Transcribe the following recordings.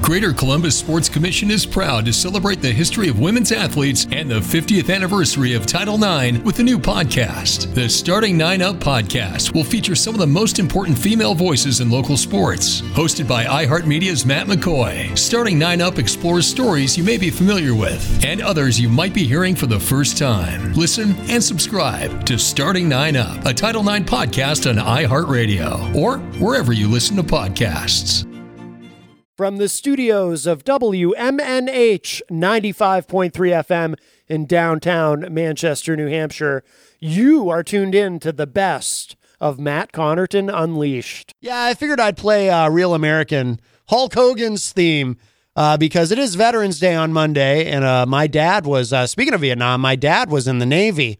Greater Columbus Sports Commission is proud to celebrate the history of women's athletes and the 50th anniversary of Title IX with a new podcast. The Starting Nine Up podcast will feature some of the most important female voices in local sports. Hosted by iHeartMedia's Matt McCoy, Starting Nine Up explores stories you may be familiar with and others you might be hearing for the first time. Listen and subscribe to Starting Nine Up, a Title IX podcast on iHeartRadio or wherever you listen to podcasts. From the studios of WMNH 95.3 FM in downtown Manchester, New Hampshire, you are tuned in to the best of Matt Connarton Unleashed. Yeah, I figured I'd play uh, Real American, Hulk Hogan's theme, uh, because it is Veterans Day on Monday. And uh, my dad was, uh, speaking of Vietnam, my dad was in the Navy.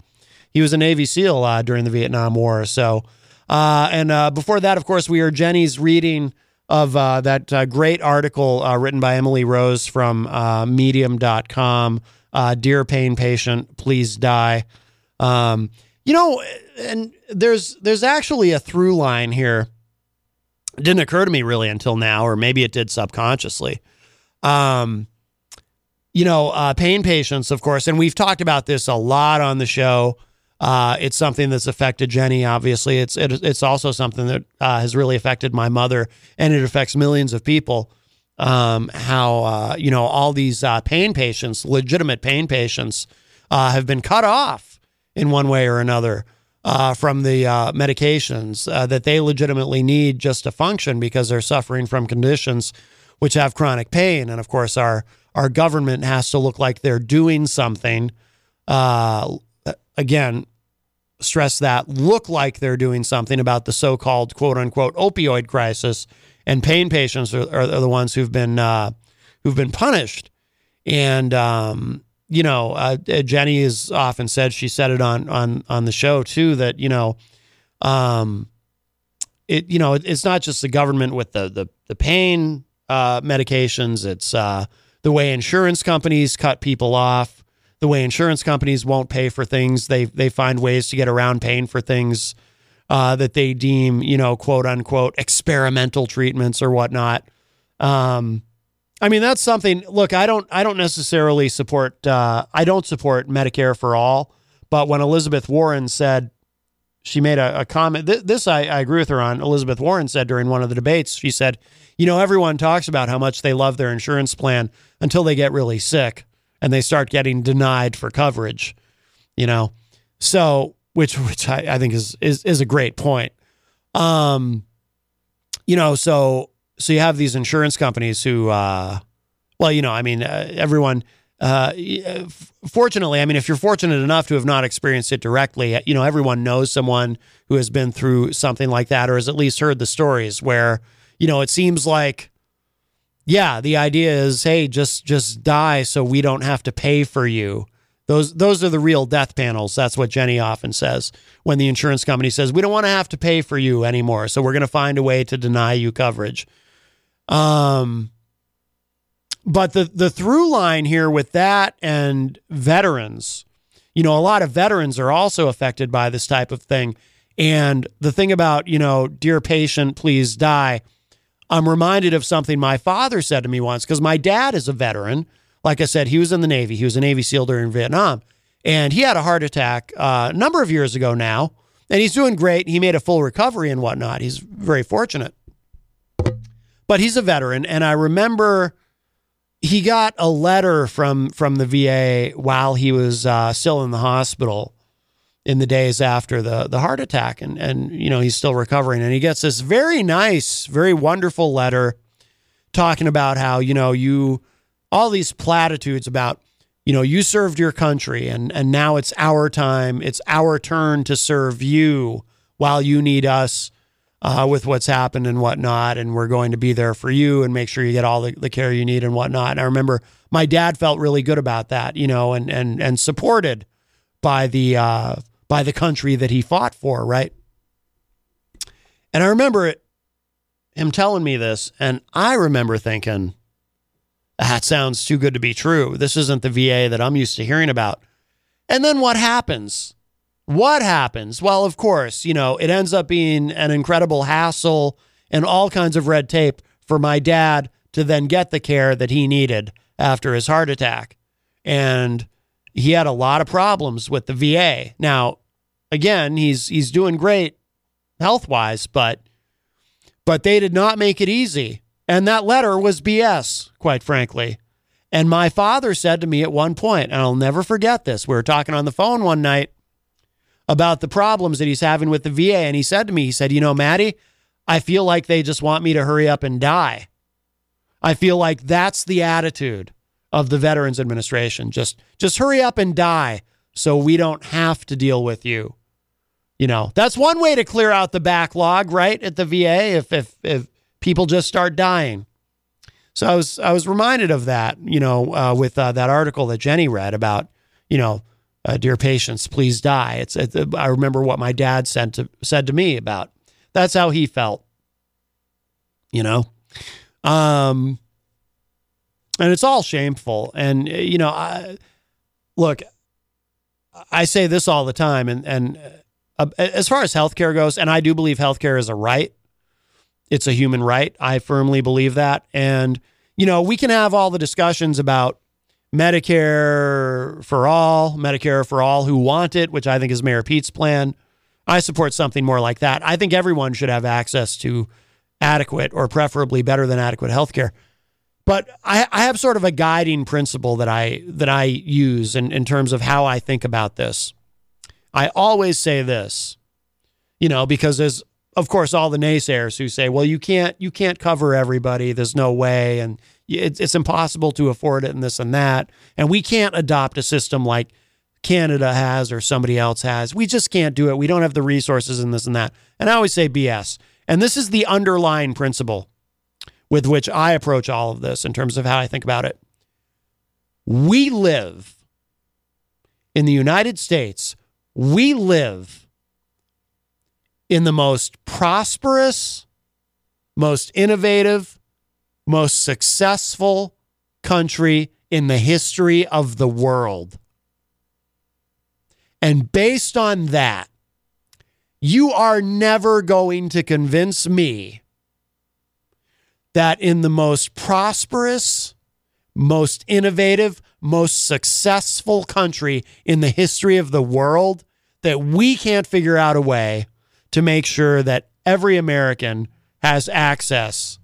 He was a Navy SEAL uh, during the Vietnam War. So, uh, and before that, of course, we are Jenny's reading of uh, that uh, great article uh, written by Emily Rose from uh, medium.com. Uh, Dear pain patient, please die. Um, you know, and there's there's actually a through line here. It didn't occur to me really until now, or maybe it did subconsciously. Um, you know, uh, pain patients, of course, and we've talked about this a lot on the show. Uh, it's something that's affected Jenny. Obviously, it's it, it's also something that uh, has really affected my mother, and it affects millions of people. Um, how uh, you know all these uh, pain patients, legitimate pain patients, uh, have been cut off in one way or another uh, from the medications that they legitimately need just to function because they're suffering from conditions which have chronic pain, and of course our our government has to look like they're doing something again, stress that look like they're doing something about the so-called quote unquote opioid crisis, and pain patients are, are, are the ones who've been uh, who've been punished. And um, you know, uh, Jenny has often said she said it on on on the show too that you know, um, it you know it, it's not just the government with the the the pain uh, medications. It's uh, the way insurance companies cut people off the way insurance companies won't pay for things. They they find ways to get around paying for things uh, that they deem, you know, quote unquote, experimental treatments or whatnot. Um, I mean, that's something. Look, I don't I don't necessarily support. Uh, I don't support Medicare for all. But when Elizabeth Warren said she made a, a comment, th- this I, I agree with her on. Elizabeth Warren said during one of the debates, she said, "You know, everyone talks about how much they love their insurance plan until they get really sick." And they start getting denied for coverage, you know. So, which which I, I think is is is a great point. Um, you know, so so you have these insurance companies who, uh, well, you know, I mean, uh, everyone. Uh, fortunately, I mean, if you're fortunate enough to have not experienced it directly, you know, everyone knows someone who has been through something like that, or has at least heard the stories where, you know, it seems like yeah, the idea is, hey, just just die so we don't have to pay for you. Those those are the real death panels. That's what Jenny often says when the insurance company says we don't want to have to pay for you anymore, so we're going to find a way to deny you coverage. Um, but the the through line here with that and veterans, you know, a lot of veterans are also affected by this type of thing. And the thing about, you know, dear patient, please die I'm reminded of something my father said to me once because my dad is a veteran. Like I said, he was in the Navy. He was a Navy SEAL during Vietnam. And he had a heart attack uh, a number of years ago now. And he's doing great. He made a full recovery and whatnot. He's very fortunate. But he's a veteran. And I remember he got a letter from, from the VA while he was uh, still in the hospital in the days after the the heart attack and and you know he's still recovering and he gets this very nice very wonderful letter talking about how you know you all these platitudes about you know you served your country and and now it's our time it's our turn to serve you while you need us uh, with what's happened and whatnot. And we're going to be there for you and make sure you get all the, the care you need and whatnot. And I remember my dad felt really good about that, you know, and, and, and supported by the, uh, by the country that he fought for. Right. And I remember it, him telling me this. And I remember thinking, that sounds too good to be true. This isn't the VA that I'm used to hearing about. And then what happens? What happens? Well, of course, you know, it ends up being an incredible hassle and all kinds of red tape for my dad to then get the care that he needed after his heart attack. And he had a lot of problems with the VA. Now, again, he's he's doing great health-wise, but but they did not make it easy. And that letter was BS, quite frankly. And my father said to me at one point, and I'll never forget this. We were talking on the phone one night about the problems that he's having with the VA. And he said to me, he said, You know, Maddie, I feel like they just want me to hurry up and die. I feel like that's the attitude of the Veterans Administration. Just just hurry up and die so we don't have to deal with you. You know, that's one way to clear out the backlog, right? At the VA if if if people just start dying. So I was I was reminded of that, you know, uh, with uh, that article that Jenny read about, you know, uh, dear patients, please die. It's, it's, I remember what my dad said to, said to me about that's how he felt, you know? Um, and it's all shameful. And, you know, I, look, I say this all the time. And, and uh, as far as healthcare goes, and I do believe healthcare is a right, it's a human right. I firmly believe that. And, you know, we can have all the discussions about Medicare for all, Medicare for all who want it, which I think is Mayor Pete's plan. I support something more like that. I think everyone should have access to adequate or preferably better than adequate health care. But I, I, have sort of a guiding principle that I that I use in, in terms of how I think about this. I always say this, you know, because there's of course all the naysayers who say, well, you can't you can't cover everybody. There's no way, and it's, it's impossible to afford it and this and that. And we can't adopt a system like Canada has or somebody else has. We just can't do it. We don't have the resources and this and that. And I always say BS. And this is the underlying principle with which I approach all of this in terms of how I think about it. We live in the United States, we live in the most prosperous, most innovative, most successful country in the history of the world. And based on that, you are never going to convince me that in the most prosperous, most innovative, most successful country in the history of the world that we can't figure out a way to make sure that every American has access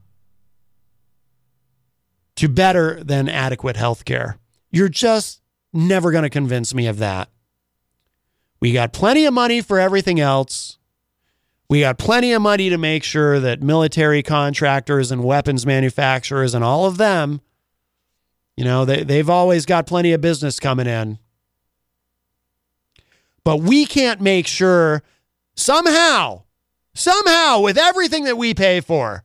to better than adequate health care. You're just never going to convince me of that. We got plenty of money for everything else. We got plenty of money to make sure that military contractors and weapons manufacturers and all of them, you know, they, they've always got plenty of business coming in. But we can't make sure somehow, somehow, with everything that we pay for,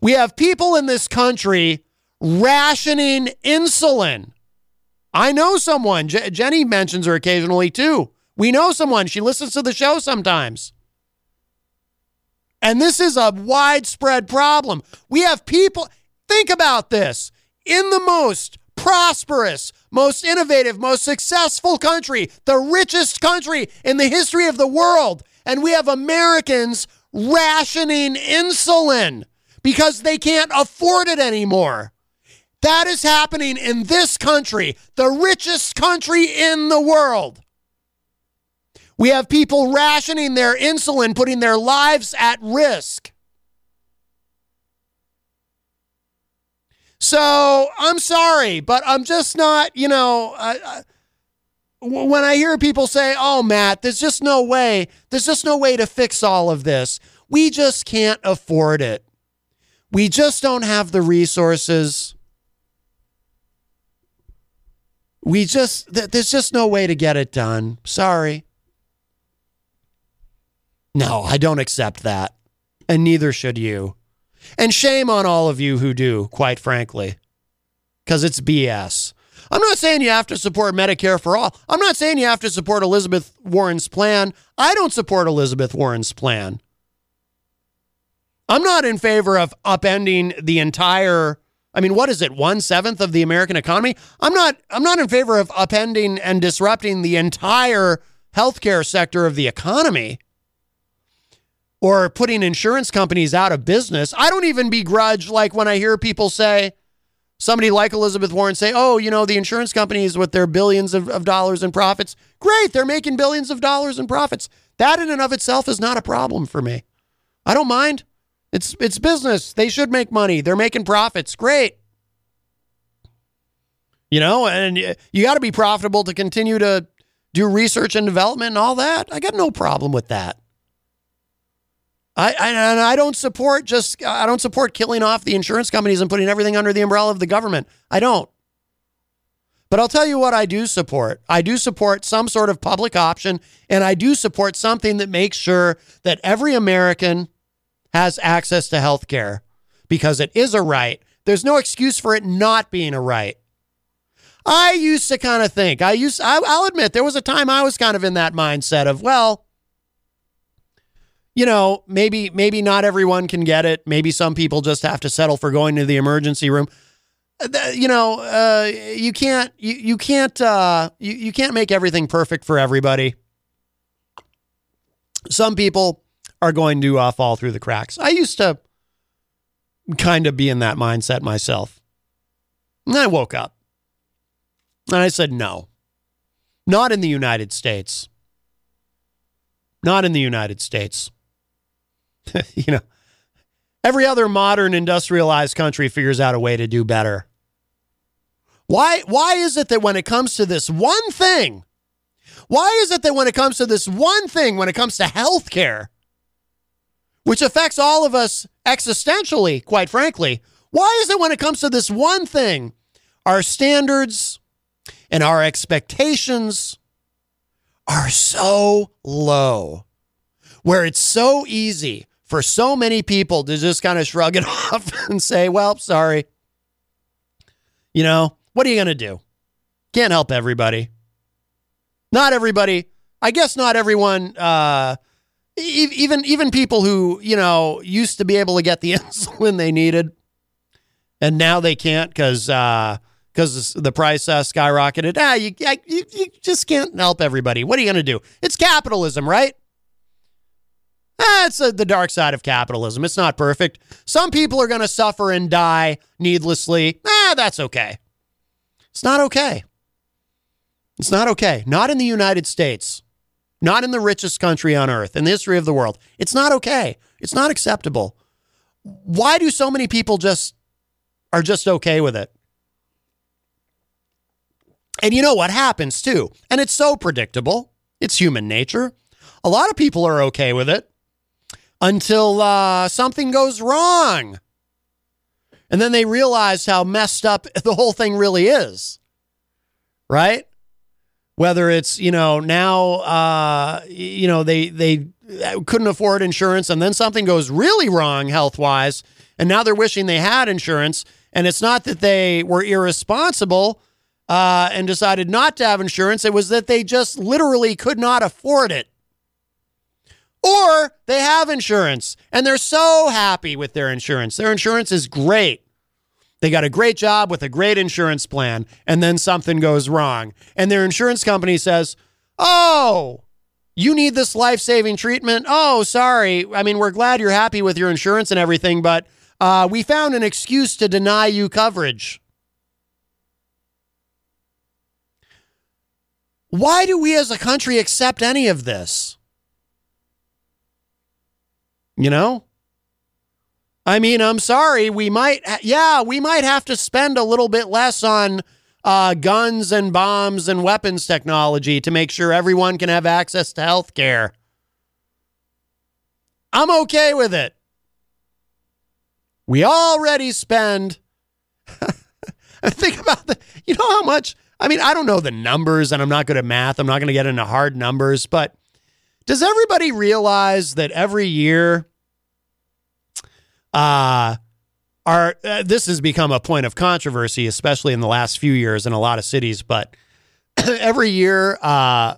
we have people in this country rationing insulin. I know someone, J- Jenny mentions her occasionally too. We know someone, she listens to the show sometimes. And this is a widespread problem. We have people, think about this, in the most prosperous, most innovative, most successful country, the richest country in the history of the world. And we have Americans rationing insulin because they can't afford it anymore. That is happening in this country, the richest country in the world. We have people rationing their insulin, putting their lives at risk. So I'm sorry, but I'm just not, you know, when I hear people say, oh, Matt, there's just no way, there's just no way to fix all of this. We just can't afford it. We just don't have the resources. We just, there's just no way to get it done. Sorry. No, I don't accept that. And neither should you. And shame on all of you who do, quite frankly, because it's BS. I'm not saying you have to support Medicare for all. I'm not saying you have to support Elizabeth Warren's plan. I don't support Elizabeth Warren's plan. I'm not in favor of upending the entire. I mean, what is it? One seventh of the American economy. I'm not. I'm not in favor of upending and disrupting the entire healthcare sector of the economy or putting insurance companies out of business. I don't even begrudge like when I hear people say somebody like Elizabeth Warren say, "Oh, you know, the insurance companies with their billions of, of dollars in profits, great, they're making billions of dollars in profits." That in and of itself is not a problem for me. I don't mind. It's it's business. They should make money. They're making profits. Great. You know, and you got to be profitable to continue to do research and development and all that. I got no problem with that. I, I I don't support just I don't support killing off the insurance companies and putting everything under the umbrella of the government. I don't. But I'll tell you what I do support. I do support some sort of public option and I do support something that makes sure that every American has access to health care because it is a right. There's no excuse for it not being a right. I used to kind of think, I used, I, I'll admit, there was a time I was kind of in that mindset of, well, you know, maybe maybe not everyone can get it. Maybe some people just have to settle for going to the emergency room. Uh, you know, uh, you can't you, you can't uh, you, you can't make everything perfect for everybody. Some people are going to uh, fall through the cracks. I used to kind of be in that mindset myself. And I woke up and I said, no, not in the United States. Not in the United States. you know, every other modern industrialized country figures out a way to do better. Why, why is it that when it comes to this one thing, why is it that when it comes to this one thing, when it comes to healthcare, which affects all of us existentially, quite frankly. Why is it when it comes to this one thing, our standards and our expectations are so low, where it's so easy for so many people to just kind of shrug it off and say, well, sorry. You know, what are you going to do? Can't help everybody. Not everybody. I guess not everyone. Uh, even even people who you know used to be able to get the insulin they needed, and now they can't because because uh, the price uh, skyrocketed. Ah, you, you you just can't help everybody. What are you going to do? It's capitalism, right? That's ah, the dark side of capitalism. It's not perfect. Some people are going to suffer and die needlessly. Ah, that's okay. It's not okay. It's not okay. Not in the United States not in the richest country on earth, in the history of the world. It's not okay. It's not acceptable. Why do so many people just are just okay with it? And you know what happens too? And it's so predictable. It's human nature. A lot of people are okay with it until uh, something goes wrong. And then they realize how messed up the whole thing really is. Right? whether it's you know now uh, you know they they couldn't afford insurance and then something goes really wrong health wise and now they're wishing they had insurance and it's not that they were irresponsible uh, and decided not to have insurance it was that they just literally could not afford it or they have insurance and they're so happy with their insurance their insurance is great they got a great job with a great insurance plan, and then something goes wrong. And their insurance company says, Oh, you need this life saving treatment? Oh, sorry. I mean, we're glad you're happy with your insurance and everything, but uh, we found an excuse to deny you coverage. Why do we as a country accept any of this? You know? I mean, I'm sorry. We might, yeah, we might have to spend a little bit less on uh, guns and bombs and weapons technology to make sure everyone can have access to health care. I'm okay with it. We already spend. think about the. You know how much? I mean, I don't know the numbers, and I'm not good at math. I'm not going to get into hard numbers, but Does everybody realize that every year, uh, our uh, this has become a point of controversy, especially in the last few years in a lot of cities. But every year, uh,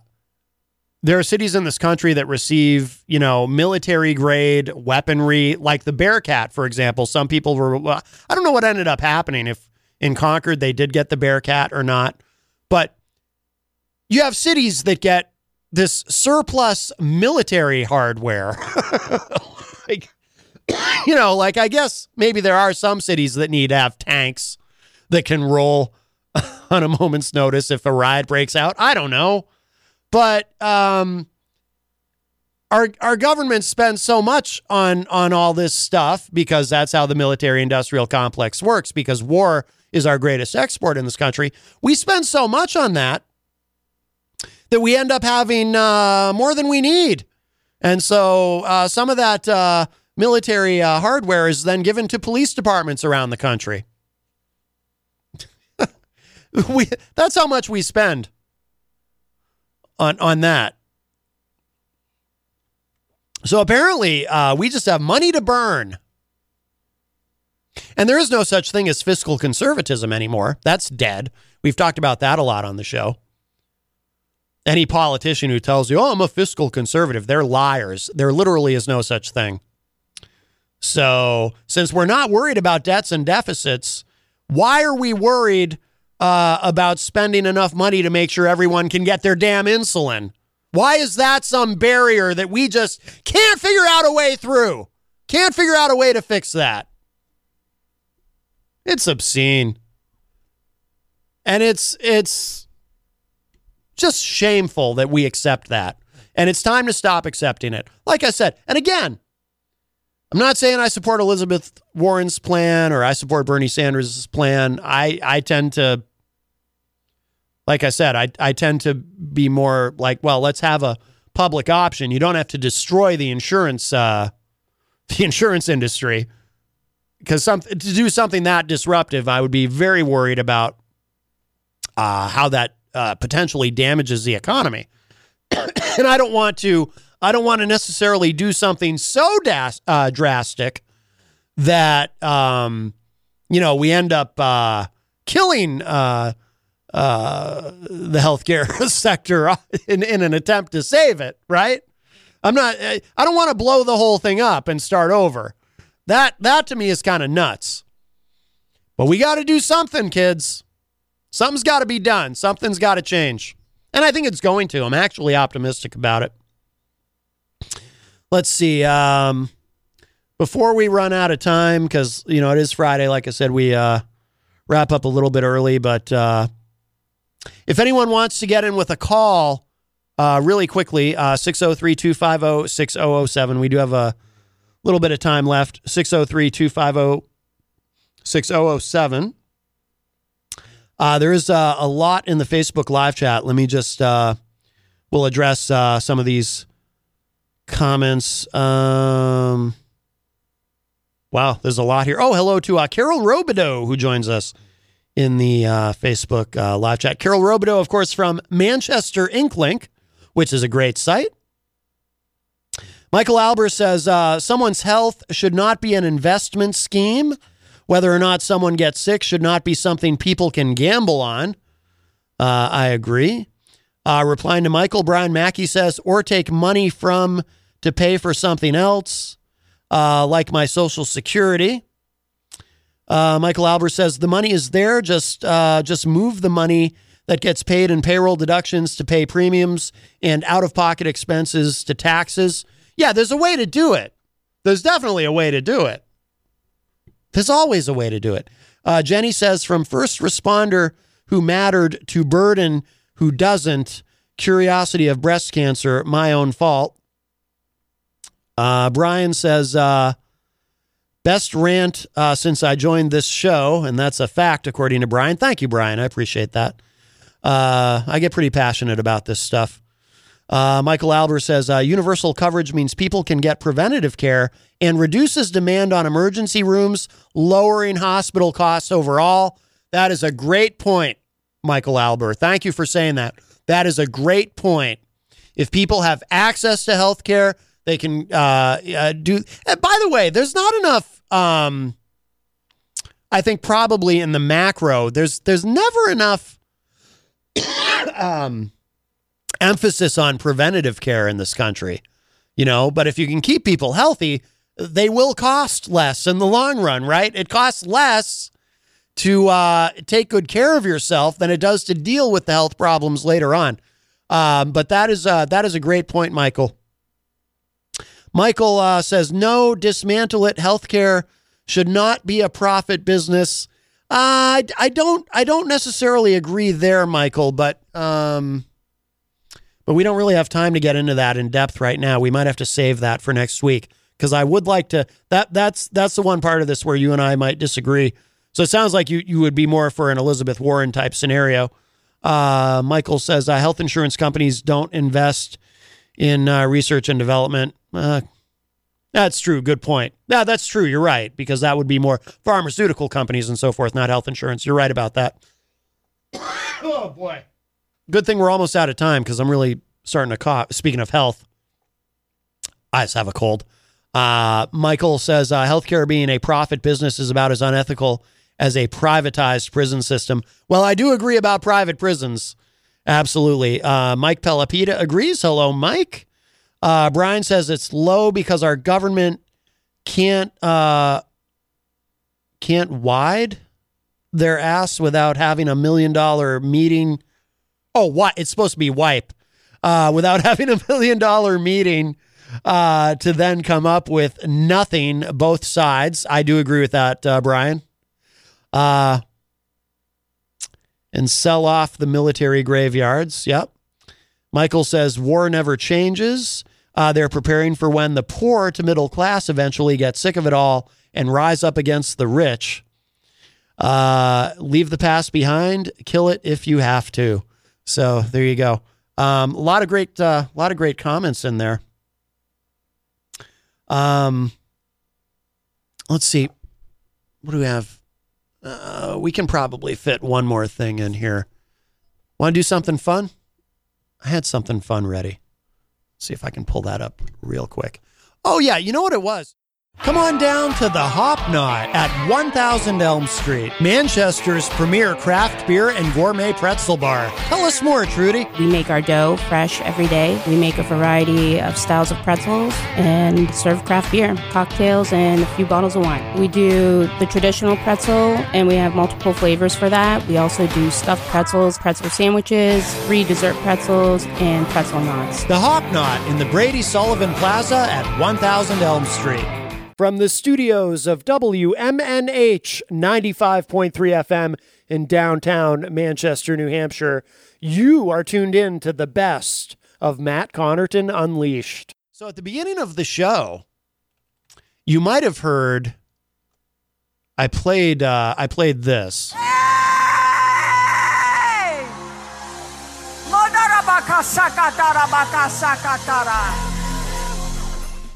there are cities in this country that receive, you know, military grade weaponry, like the Bearcat, for example. Some people were, well, I don't know what ended up happening if in Concord they did get the Bearcat or not, but you have cities that get this surplus military hardware. like, you know, like I guess maybe there are some cities that need to have tanks that can roll on a moment's notice if a riot breaks out. I don't know. But um, our our government spends so much on on all this stuff because that's how the military industrial complex works because war is our greatest export in this country. We spend so much on that that we end up having uh, more than we need. And so uh, some of that uh, military uh, hardware is then given to police departments around the country. we, that's how much we spend on on that. So apparently, uh, we just have money to burn. And there is no such thing as fiscal conservatism anymore. That's dead. We've talked about that a lot on the show. Any politician who tells you, oh, I'm a fiscal conservative, they're liars. There literally is no such thing. So, since we're not worried about debts and deficits, why are we worried uh, about spending enough money to make sure everyone can get their damn insulin. Why is that some barrier that we just can't figure out a way through? Can't figure out a way to fix that. It's obscene. And it's it's just shameful that we accept that. And it's time to stop accepting it. Like I said, and again, I'm not saying I support Elizabeth Warren's plan or I support Bernie Sanders' plan. I, I tend to, like I said, I, I tend to be more like, well, let's have a public option. You don't have to destroy the insurance, uh, the insurance industry because some, to do something that disruptive, I would be very worried about uh, how that uh, potentially damages the economy. and I don't want to I don't want to necessarily do something so das- uh, drastic that um, you know we end up uh, killing uh, uh, the healthcare sector in, in an attempt to save it. Right? I'm not. I don't want to blow the whole thing up and start over. That that to me is kind of nuts. But we got to do something, kids. Something's got to be done. Something's got to change. And I think it's going to. I'm actually optimistic about it. Let's see. Um, before we run out of time, because you know it is Friday, like I said, we uh, wrap up a little bit early. But uh, if anyone wants to get in with a call, uh, really quickly, 603 250 6007. We do have a little bit of time left. 603 250 6007. Uh, there is uh, a lot in the Facebook live chat. Let me just, uh, we'll address uh, some of these comments. Um, wow, there's a lot here. Oh, hello to uh, Carol Robidoux, who joins us in the uh, Facebook live chat. Carol Robidoux, of course, from Manchester Inklink, which is a great site. Michael Albert says someone's health should not be an investment scheme. Whether or not someone gets sick should not be something people can gamble on. Uh, I agree. Uh, replying to Michael, Brian Mackey says, or take money from to pay for something else, uh, like my Social Security. Uh, Michael Albert says the money is there. Just uh, just move the money that gets paid in payroll deductions to pay premiums and out of pocket expenses to taxes. Yeah, there's a way to do it. There's definitely a way to do it. There's always a way to do it. Uh, Jenny says from first responder who mattered to burden who doesn't. Curiosity of breast cancer, my own fault. Uh, Brian says, uh, best rant uh, since I joined this show. And that's a fact, according to Brian. Thank you, Brian. I appreciate that. Uh, I get pretty passionate about this stuff. Uh, Michael Albert says uh, universal coverage means people can get preventative care and reduces demand on emergency rooms, lowering hospital costs overall. That is a great point, Michael Albert. Thank you for saying that. That is a great point. If people have access to health care, they can uh, uh, do. And by the way, there's not enough. Um, I think probably in the macro, there's there's never enough um, emphasis on preventative care in this country. You know, but if you can keep people healthy, they will cost less in the long run, right? It costs less to uh, take good care of yourself than it does to deal with the health problems later on. Um, but that is uh, that is a great point, Michael. Michael uh, says no, dismantle it. Healthcare should not be a profit business. Uh, I, I don't I don't necessarily agree there, Michael, but um, but we don't really have time to get into that in depth right now. We might have to save that for next week because I would like to. That that's that's the one part of this where you and I might disagree. So it sounds like you you would be more for an Elizabeth Warren type scenario. Uh, Michael says uh, health insurance companies don't invest in uh, research and development. Uh, that's true. Good point. Yeah, that's true. You're right because that would be more pharmaceutical companies and so forth, not health insurance. You're right about that. oh boy. Good thing we're almost out of time because I'm really starting to cough. Speaking of health, I just have a cold. Uh, Michael says uh, healthcare being a profit business is about as unethical as a privatized prison system. Well, I do agree about private prisons. Absolutely. Uh, Mike Pelopita agrees. Hello, Mike. Uh, Brian says it's low because our government can't uh, can't wide their ass without having a million dollar meeting. Oh, what? It's supposed to be wipe. Uh, without having a million dollar meeting uh, to then come up with nothing, both sides. I do agree with that, uh, Brian. Uh, and sell off the military graveyards. Yep. Michael says war never changes. Uh, they're preparing for when the poor to middle class eventually get sick of it all and rise up against the rich. Uh, leave the past behind. Kill it if you have to. So there you go. Um, a lot of great, uh, a lot of great comments in there. Um, let's see. What do we have? Uh, we can probably fit one more thing in here. Want to do something fun? I had something fun ready. See if I can pull that up real quick. Oh, yeah. You know what it was? Come on down to the Hop Knot at 1000 Elm Street, Manchester's premier craft beer and gourmet pretzel bar. Tell us more, Trudy. We make our dough fresh every day. We make a variety of styles of pretzels and serve craft beer, cocktails, and a few bottles of wine. We do the traditional pretzel, and we have multiple flavors for that. We also do stuffed pretzels, pretzel sandwiches, free dessert pretzels, and pretzel knots. The Hop Knot in the Brady Sullivan Plaza at 1000 Elm Street. From the studios of WMNH 95.3 FM in downtown Manchester, New Hampshire, you are tuned in to the best of Matt Connarton Unleashed. So at the beginning of the show, you might have heard I played uh, I played this.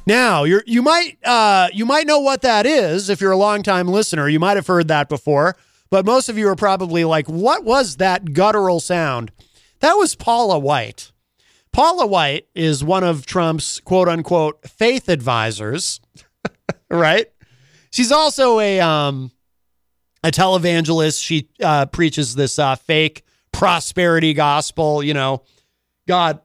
Now, you you might uh, you might know what that is if you're a longtime listener. You might have heard that before, but most of you are probably like, "What was that guttural sound?" That was Paula White. Paula White is one of Trump's quote unquote faith advisors, right? She's also a um, a televangelist. She uh, preaches this uh, fake prosperity gospel. You know, God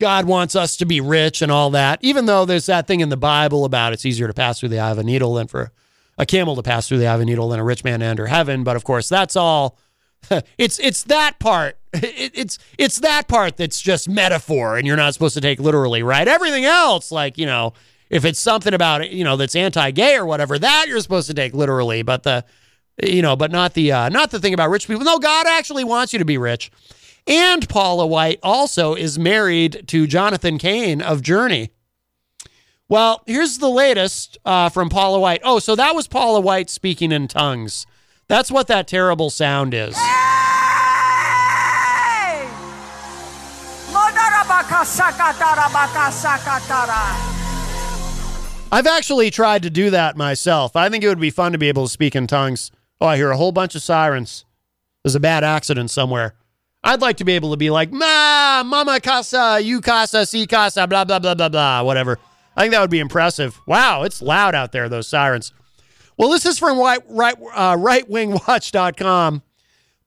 God wants us to be rich and all that, even though there's that thing in the Bible about it's easier to pass through the eye of a needle than for a camel to pass through the eye of a needle than a rich man to enter heaven. But of course, that's all. It's it's that part. It, it's it's that part that's just metaphor, and you're not supposed to take literally, right? Everything else, like you know, if it's something about you know that's anti-gay or whatever, that you're supposed to take literally. But the you know, but not the uh, not the thing about rich people. No, God actually wants you to be rich. And Paula White also is married to Jonathan Cain of Journey. Well, here's the latest uh, from Paula White. Oh, so that was Paula White speaking in tongues. That's what that terrible sound is. I've actually tried to do that myself. I think it would be fun to be able to speak in tongues. Oh, I hear a whole bunch of sirens. There's a bad accident somewhere. I'd like to be able to be like, Ma, Mama Casa, you Casa, Si Casa, blah, blah, blah, blah, blah, whatever. I think that would be impressive. Wow, it's loud out there, those sirens. Well, this is from right, right, uh, rightwingwatch.com.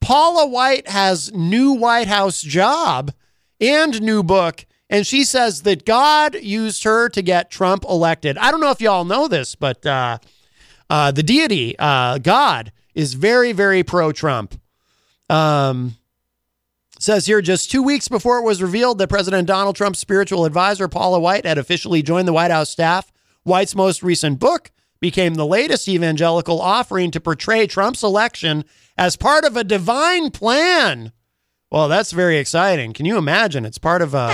Paula White has new White House job and new book, and she says that God used her to get Trump elected. I don't know if y'all know this, but uh, uh, the deity, uh, God, is very, very pro Trump. Um, says here just two weeks before it was revealed that President Donald Trump's spiritual advisor, Paula White, had officially joined the White House staff, White's most recent book became the latest evangelical offering to portray Trump's election as part of a divine plan. Well, that's very exciting. Can you imagine? It's part of a.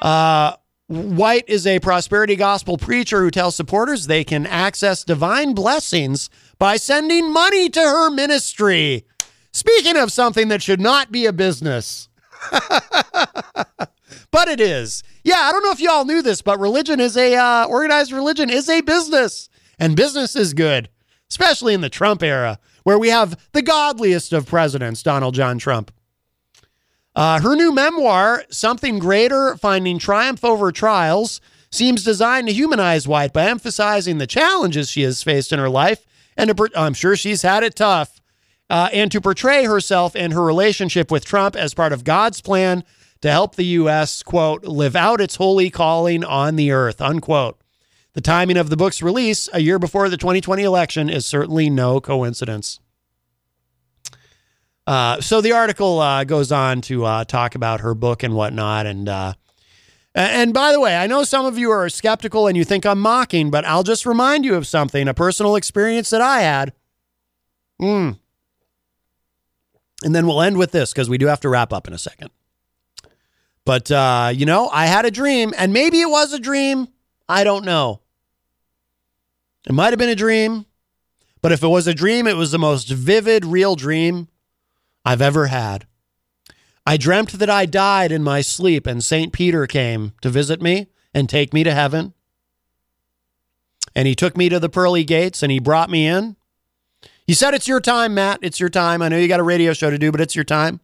Uh, White is a prosperity gospel preacher who tells supporters they can access divine blessings by sending money to her ministry. Speaking of something that should not be a business, but it is. Yeah, I don't know if you all knew this, but religion is a uh, organized religion is a business, and business is good, especially in the Trump era, where we have the godliest of presidents, Donald John Trump. Uh, her new memoir, Something Greater Finding Triumph Over Trials, seems designed to humanize White by emphasizing the challenges she has faced in her life. And to, I'm sure she's had it tough. Uh, and to portray herself and her relationship with Trump as part of God's plan to help the U.S., quote, live out its holy calling on the earth, unquote. The timing of the book's release, a year before the 2020 election, is certainly no coincidence. Uh, so the article uh, goes on to uh, talk about her book and whatnot. And uh, and by the way, I know some of you are skeptical and you think I'm mocking, but I'll just remind you of something, a personal experience that I had. Mm. And then we'll end with this because we do have to wrap up in a second. But uh, you know, I had a dream, and maybe it was a dream. I don't know. It might have been a dream, but if it was a dream, it was the most vivid, real dream I've ever had. I dreamt that I died in my sleep and St. Peter came to visit me and take me to heaven. And he took me to the pearly gates and he brought me in. He said, It's your time, Matt. It's your time. I know you got a radio show to do, but it's your time.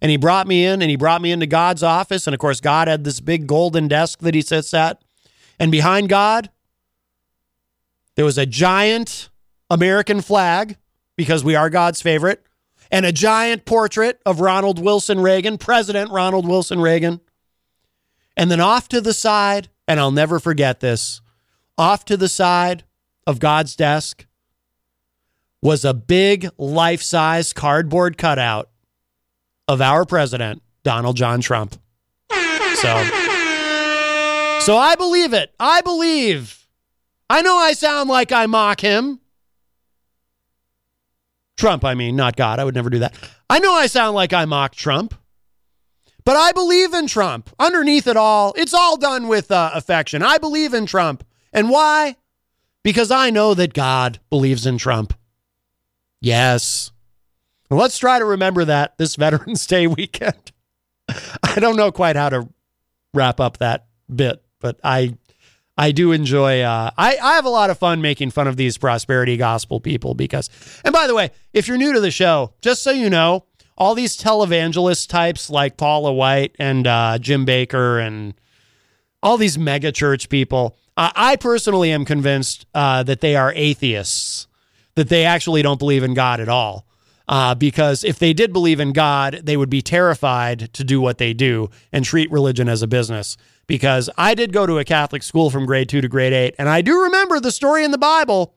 And he brought me in and he brought me into God's office. And of course, God had this big golden desk that he sits at. And behind God, there was a giant American flag because we are God's favorite and a giant portrait of Ronald Wilson Reagan, President Ronald Wilson Reagan. And then off to the side, and I'll never forget this, off to the side of God's desk was a big life size cardboard cutout of our president, Donald John Trump. So, so I believe it. I believe. I know I sound like I mock him. Trump, I mean, not God. I would never do that. I know I sound like I mock Trump, but I believe in Trump. Underneath it all, it's all done with uh, affection. I believe in Trump. And why? Because I know that God believes in Trump. Yes. Let's try to remember that this Veterans Day weekend. I don't know quite how to wrap up that bit, but I I do enjoy. Uh, I I have a lot of fun making fun of these prosperity gospel people because. And by the way, if you're new to the show, just so you know, all these televangelist types like Paula White and uh, Jim Bakker and all these mega church people, uh, I personally am convinced uh, that they are atheists, that they actually don't believe in God at all. Uh, because if they did believe in God, they would be terrified to do what they do and treat religion as a business because I did go to a Catholic school from grade two to grade eight, and I do remember the story in the Bible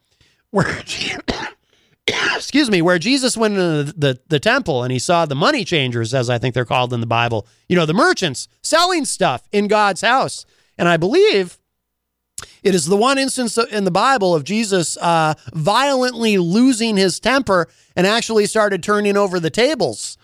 where, excuse me, where Jesus went into the, the, the temple and he saw the money changers, as I think they're called in the Bible, you know, the merchants selling stuff in God's house. And I believe it is the one instance in the Bible of Jesus uh, violently losing his temper and actually started turning over the tables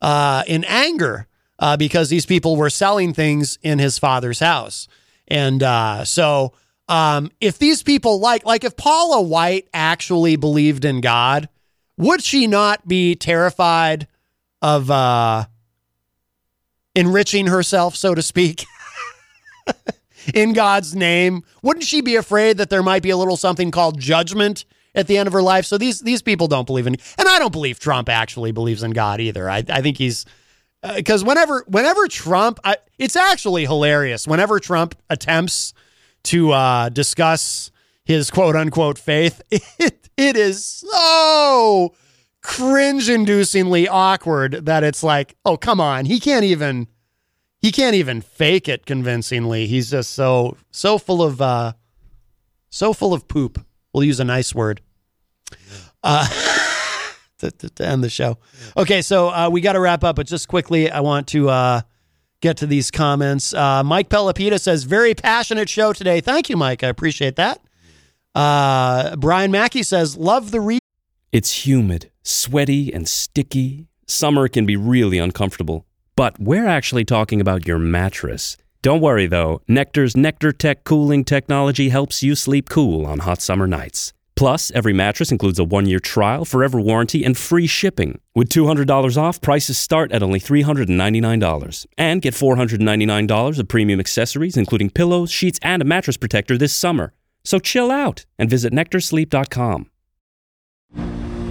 uh, in anger uh, because these people were selling things in his father's house. And uh, so, um, if these people like, like if Paula White actually believed in God, would she not be terrified of uh, enriching herself, so to speak, in God's name? Wouldn't she be afraid that there might be a little something called judgment at the end of her life. So these these people don't believe in, and I don't believe Trump actually believes in God either. I, I think he's because uh, whenever whenever Trump, I, it's actually hilarious. Whenever Trump attempts to uh, discuss his quote unquote faith, it, it is so cringe inducingly awkward that it's like, oh come on, he can't even he can't even fake it convincingly. He's just so so full of uh so full of poop. We'll use a nice word. Uh to, to, end the show. Okay, so uh, we got to wrap up, but just quickly, I want to uh, get to these comments. Uh, Mike Pelopita says, very passionate show today. Thank you, Mike. I appreciate that. Uh, Brian Mackey says, love the re. It's humid, sweaty, and sticky. Summer can be really uncomfortable. But we're actually talking about your mattress. Don't worry though, Nectar's Nectar Tech cooling technology helps you sleep cool on hot summer nights. Plus, every mattress includes a one year trial, forever warranty, and free shipping. With $200 off, prices start at only $399. And get $499 of premium accessories, including pillows, sheets, and a mattress protector this summer. So chill out and visit nectarsleep.com.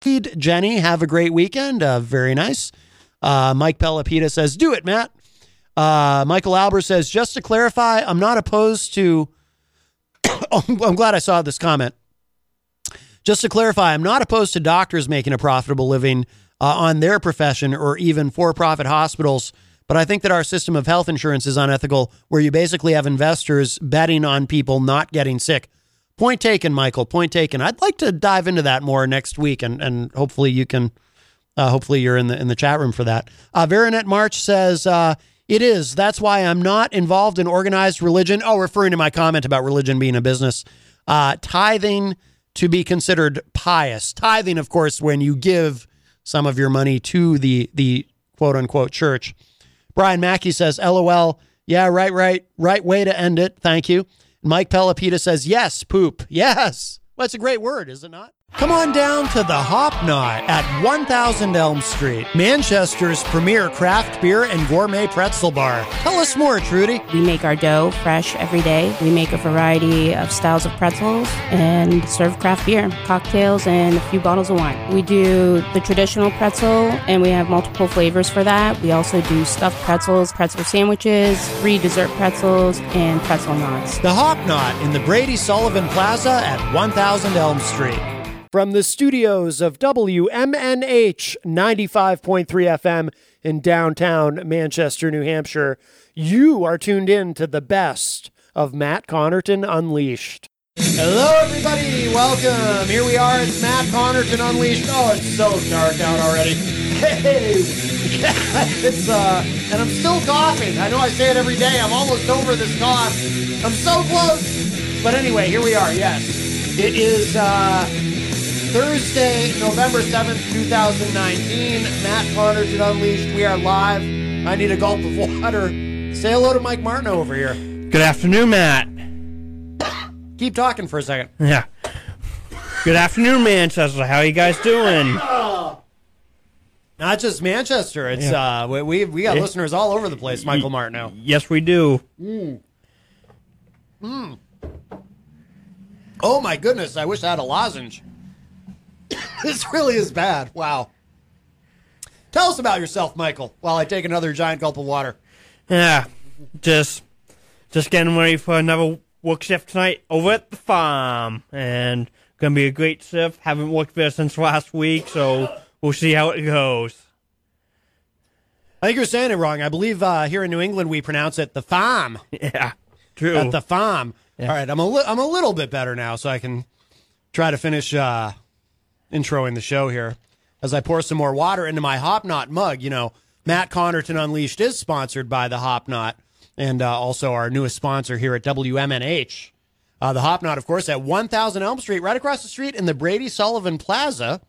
Jenny, have a great weekend. Uh, very nice. Uh, Mike Pelopita says, do it, Matt. Uh, Michael Albert says, just to clarify, I'm not opposed to. oh, I'm glad I saw this comment. Just to clarify, I'm not opposed to doctors making a profitable living uh, on their profession or even for profit hospitals. But I think that our system of health insurance is unethical, where you basically have investors betting on people not getting sick. Point taken, Michael. Point taken. I'd like to dive into that more next week, and and hopefully you can. Uh, hopefully you're in the in the chat room for that. Uh, March says uh, it is. That's why I'm not involved in organized religion. Oh, referring to my comment about religion being a business. Uh, tithing to be considered pious. Tithing, of course, when you give some of your money to the the quote unquote church. Brian Mackey says, "LOL." Yeah, right, right, right way to end it. Thank you. Mike Pelopita says, yes, poop. Yes. Well, that's a great word, is it not? Come on down to the Hop Knot at 1000 Elm Street, Manchester's premier craft beer and gourmet pretzel bar. Tell us more, Trudy. We make our dough fresh every day. We make a variety of styles of pretzels and serve craft beer, cocktails, and a few bottles of wine. We do the traditional pretzel, and we have multiple flavors for that. We also do stuffed pretzels, pretzel sandwiches, free dessert pretzels, and pretzel knots. The Hop Knot in the Brady Sullivan Plaza at 1000 Elm Street. From the studios of WMNH 95.3 FM in downtown Manchester, New Hampshire, you are tuned in to the best of Matt Connarton Unleashed. Hello, everybody. Welcome. Here we are. It's Matt Connarton Unleashed. Oh, it's so dark out already. Hey, it's uh, and I'm still coughing. I know I say it every day. I'm almost over this cough. I'm so close. But anyway, here we are. Yes, it is uh, Thursday, November 7th, 2019. Matt Connarton Unleashed. We are live. I need a gulp of water. Say hello to Mike Martin over here. Good afternoon, Matt. Keep talking for a second. Yeah. Good afternoon, Manchester. How you guys doing? Not just Manchester. It's uh we we, we got Yeah. listeners all over the place, Michael Martineau. Yes, we do. Oh my goodness, I wish I had a lozenge. this really is bad. Wow. Tell us about yourself, Michael, while I take another giant gulp of water. Yeah. Just just getting ready for another work shift tonight over at the farm. And gonna be a great shift. Haven't worked there since last week, so we'll see how it goes. I think you're saying it wrong. I believe uh, here in New England we pronounce it the farm. Yeah. True. At the farm. All right, I'm a li- I'm a little bit better now, so I can try to finish uh, introing the show here as I pour some more water into my Hop Knot mug. You know, Matt Connarton Unleashed is sponsored by the Hop Knot and uh, also our newest sponsor here at WMNH Uh, the Hop Knot, of course, at 1000 Elm Street, right across the street in the Brady Sullivan Plaza.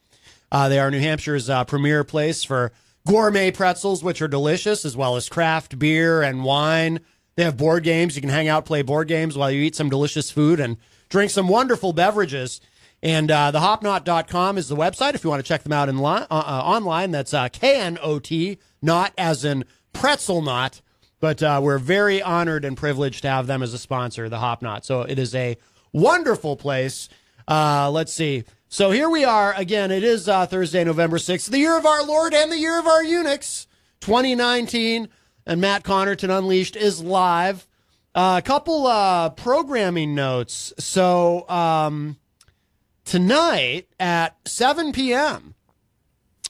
Uh, they are New Hampshire's uh, premier place for gourmet pretzels, which are delicious, as well as craft beer and wine. They have board games. You can hang out, play board games while you eat some delicious food and drink some wonderful beverages. And uh, thehopknot.com is the website if you want to check them out in li- uh, uh, online. That's uh, K-N-O-T, not as in pretzel knot. But uh, we're very honored and privileged to have them as a sponsor, the Hop Knot. So it is a wonderful place. Uh, let's see. So here we are. Again, it is uh, Thursday, November 6th, the year of our Lord and the year of our eunuchs, 2019. And Matt Connarton Unleashed is live. A couple programming notes. So um, tonight at 7 p.m.,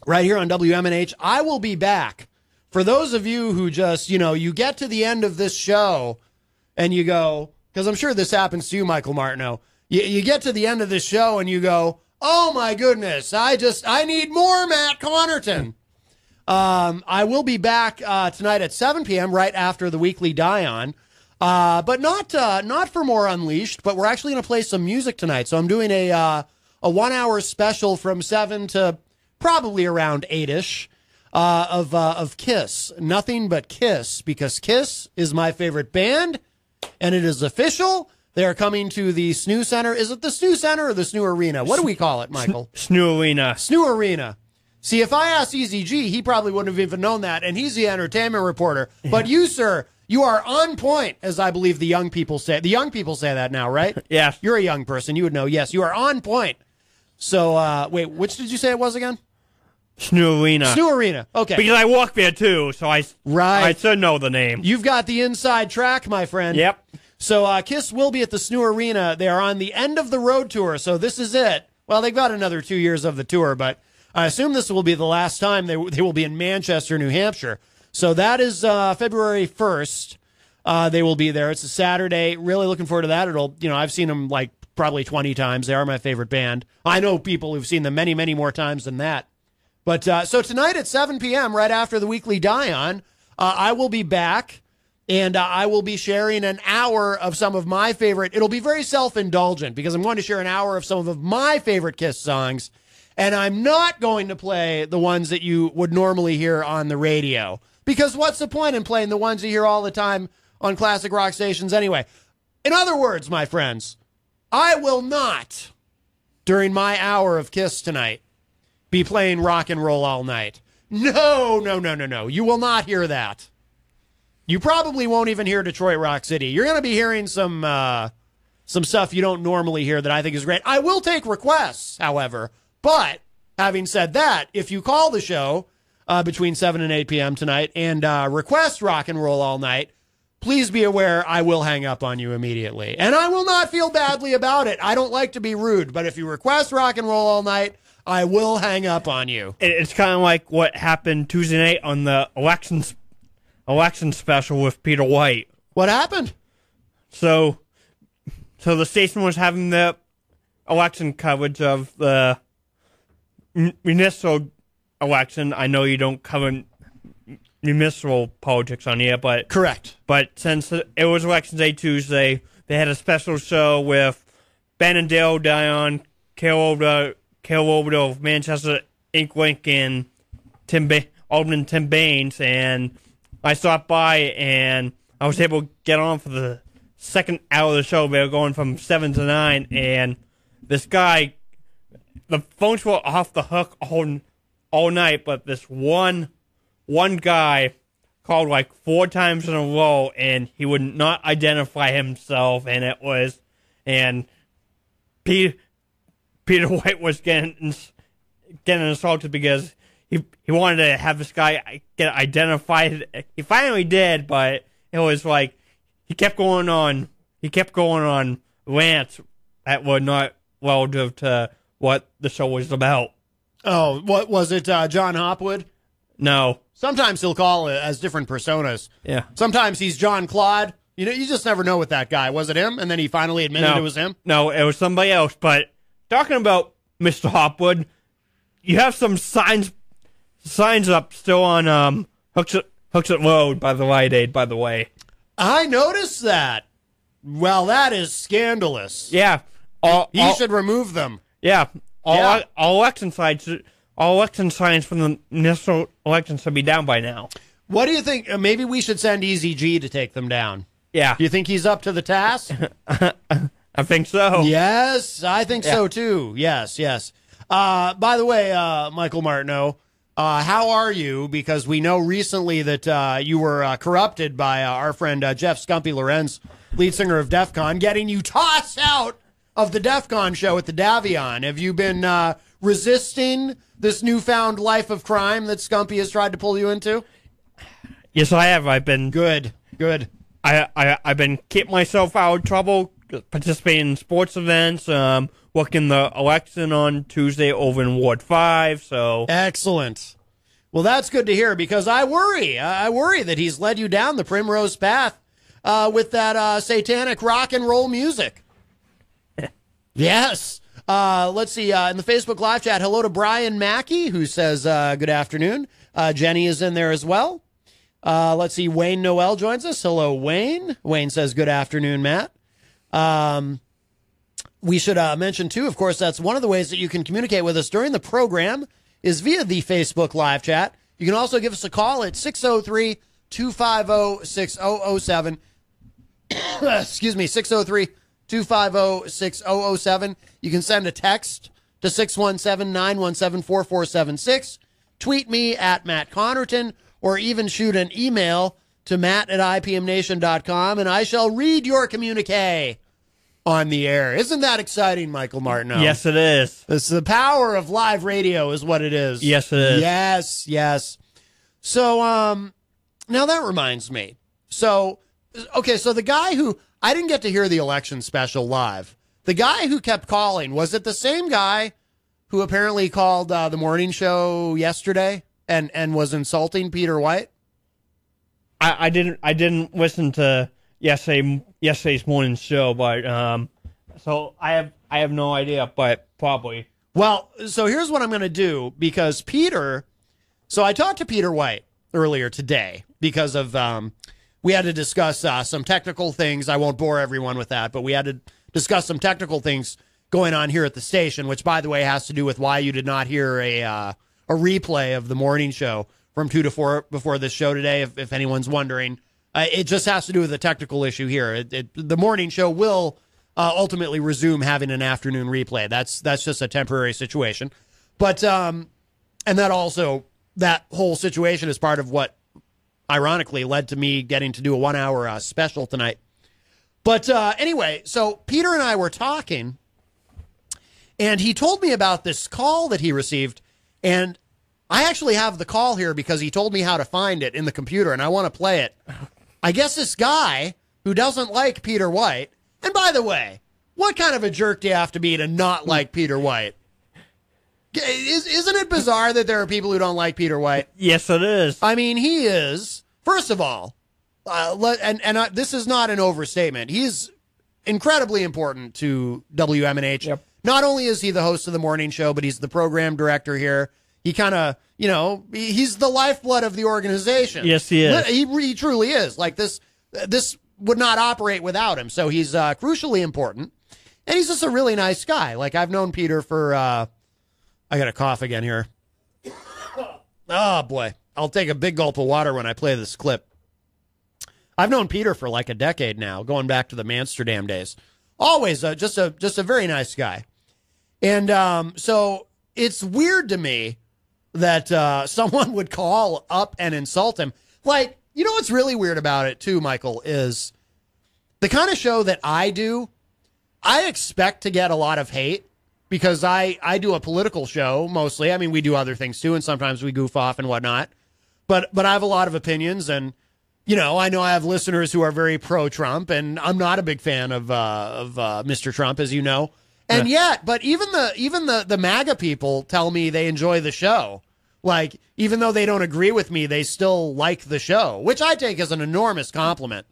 right here on WMNH, I will be back. For those of you who just, you know, you get to the end of this show and you go, because I'm sure this happens to you, Michael Martineau. You, you get to the end of this show and you go, oh my goodness, I just, I need more Matt Connarton. Um, I will be back uh, tonight at 7 p.m. right after the weekly die on. Uh, but not uh, not for more Unleashed, but we're actually going to play some music tonight. So I'm doing a uh, a one hour special from seven to probably around eight ish uh, of uh, of Kiss. Nothing but Kiss because Kiss is my favorite band, and it is official. They are coming to the SNHU Center. Is it the SNHU Center or the SNHU Arena? What do we call it, Michael? SNHU Arena. SNHU Arena. See, if I asked EZG, he probably wouldn't have even known that, and he's the entertainment reporter. But you, sir, you are on point, as I believe the young people say. The young people say that now, right? Yes. You're a young person. You would know. Yes, you are on point. So, uh, wait, which did you say it was again? SNHU Arena. SNHU Arena. Okay. Because I walk there too, so I Right. I should know the name. You've got the inside track, my friend. Yep. So uh, Kiss will be at the SNHU Arena. They are on the end of the road tour, so this is it. Well, they've got another two years of the tour, but I assume this will be the last time they they will be in Manchester, New Hampshire. So that is uh, February first. Uh, they will be there. It's a Saturday. Really looking forward to that. It'll, you know, I've seen them like probably twenty times. They are my favorite band. I know people who've seen them many, many more times than that. But uh, so tonight at 7 p.m., right after the weekly die on, uh, I will be back and uh, I will be sharing an hour of some of my favorite. It'll be very self indulgent because I'm going to share an hour of some of my favorite Kiss songs. And I'm not going to play the ones that you would normally hear on the radio because what's the point in playing the ones you hear all the time on classic rock stations anyway? In other words, my friends, I will not, during my hour of Kiss tonight, be playing rock and roll all night. No, no, no, no, no. You will not hear that. You probably won't even hear Detroit Rock City. You're going to be hearing some uh, some stuff you don't normally hear that I think is great. I will take requests, however. But having said that, if you call the show uh, between 7 and 8 p.m. tonight and uh, request rock and roll all night, please be aware I will hang up on you immediately. And I will not feel badly about it. I don't like to be rude, but if you request rock and roll all night, I will hang up on you. It's kind of like what happened Tuesday night on the election election special with Peter White. What happened? So, so the station was having the election coverage of the municipal election. I know you don't cover municipal politics on here, but Correct. but since it was election day Tuesday, they had a special show with Ben and Dale Dion, Carol Over, uh, Carol of Manchester Ink Link, and Tim ba- Alderman Tim Baines, and I stopped by and I was able to get on for the second hour of the show. They were going from seven to nine, and this guy, the phones were off the hook all all night, but this one one guy called like four times in a row and he would not identify himself and it was and Peter Peter White was getting getting assaulted because he he wanted to have this guy get identified. He finally did, but it was like he kept going on. He kept going on rants that were not relative to what the show was about. Oh, what was it? Uh, John Hopwood. No, Sometimes he'll call it as different personas. yeah, Sometimes he's John Claude. You know, you just never know with that guy. Was it him? And then he finally admitted no, it was him. No, it was somebody else. But talking about Mr. Hopwood, you have some signs signs up still on um Hooks Hooksett Road by the Rite Aid. By the way, I noticed that. Well, that is scandalous. Yeah. All, He all- should remove them. Yeah. All, Yeah. all election sites, all election signs from the municipal elections should be down by now. What do you think? uh, Maybe we should send Easy G to take them down. Yeah. Do you think he's up to the task? I think so. yes, I think so too. Yes, yes. Uh, by the way, uh, Michael Martineau, uh, how are you? Because we know recently that uh, you were uh, corrupted by uh, our friend uh, Jeff Scumpy Lorenz, lead singer of DEF CON, getting you tossed out of the DEF CON show at the Davion. Have you been uh, resisting this newfound life of crime that Scumpy has tried to pull you into? Yes, I have. I've been Good, good. I, I I've been keeping myself out of trouble, participating in sports events, um, working the election on Tuesday over in Ward Five. So Excellent. Well, that's good to hear because I worry. I worry that he's led you down the primrose path uh, with that uh, satanic rock and roll music. Yes. Uh, let's see. Uh, in the Facebook live chat, hello to Brian Mackey, who says uh, good afternoon. Uh, Jenny is in there as well. Uh, let's see. Wayne Noel joins us. Hello, Wayne. Wayne says good afternoon, Matt. Um, we should uh, mention too, of course, that's one of the ways that you can communicate with us during the program is via the Facebook live chat. You can also give us a call at 603 250 6007. Excuse me, 603 250 6007. You can send a text to 617 917 4476. Tweet me at Matt Connarton or even shoot an email to matt at ipmnation.com and I shall read your communique on the air. Isn't that exciting, Michael Martineau? yes, it is. It's the power of live radio is what it is. Yes, it is. Yes, yes. So um now that reminds me. So okay, so the guy who I didn't get to hear the election special live. The guy who kept calling, was it the same guy who apparently called uh, the morning show yesterday and and was insulting Peter White? I, I didn't I didn't listen to yesterday yesterday's morning show, but um, so I have I have no idea, but probably. Well, so here's what I'm going to do because Peter. So I talked to Peter White earlier today because of um, we had to discuss uh, some technical things. I won't bore everyone with that, but we had to discuss some technical things going on here at the station, which, by the way, has to do with why you did not hear a uh, a replay of the morning show from two to four before this show today. If, if anyone's wondering, uh, it just has to do with a technical issue here. It, it, the morning show will uh, ultimately resume having an afternoon replay. That's that's just a temporary situation, but um, and that also that whole situation is part of what, ironically, led to me getting to do a one hour uh, special tonight. But uh, anyway, so Peter and I were talking, and he told me about this call that he received, and I actually have the call here because he told me how to find it in the computer, and I want to play it. I guess this guy who doesn't like Peter White, and by the way, what kind of a jerk do you have to be to not like Peter White? Is, isn't it bizarre that there are people who don't like Peter White? Yes, it is. I mean, he is, first of all, uh, let, and, and uh, this is not an overstatement. He's incredibly important to WMNH. Yep. Not only is he the host of the morning show, but he's the program director here. He kind of, you know, he- he's the lifeblood of the organization. Yes, he is. He, he truly is. Like this, this would not operate without him. So he's uh, crucially important, and he's just a really nice guy. Like I've known Peter for. I got a cough again here. Oh boy, I'll take a big gulp of water when I play this clip. I've known Peter for like a decade now, going back to the Amsterdam days. Always uh, just a just a very nice guy, and um, so it's weird to me that uh, someone would call up and insult him. Like, you know what's really weird about it too, Michael, is the kind of show that I do. I expect to get a lot of hate because I I do a political show mostly. I mean, we do other things too, and sometimes we goof off and whatnot. But but I have a lot of opinions, and you know, I know I have listeners who are very pro Trump, and I'm not a big fan of uh, of uh, Mr. Trump, as you know. And yet, but even the even the the MAGA people tell me they enjoy the show. Like even though they don't agree with me, they still like the show, which I take as an enormous compliment.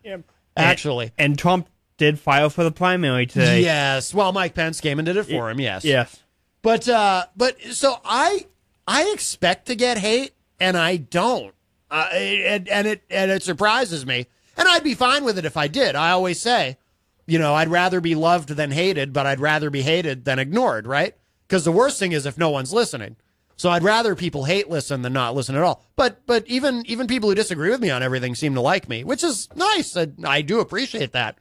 Actually, and Trump did file for the primary today. yes. Well, Mike Pence came and did it for him. Yes. Yes. But uh, but so I I expect to get hate, and I don't, uh, and, and it and it surprises me, and I'd be fine with it if I did. I always say, you know, I'd rather be loved than hated, but I'd rather be hated than ignored, right? Because the worst thing is if no one's listening. So I'd rather people hate listen than not listen at all. But but even even people who disagree with me on everything seem to like me, which is nice. I, I do appreciate that.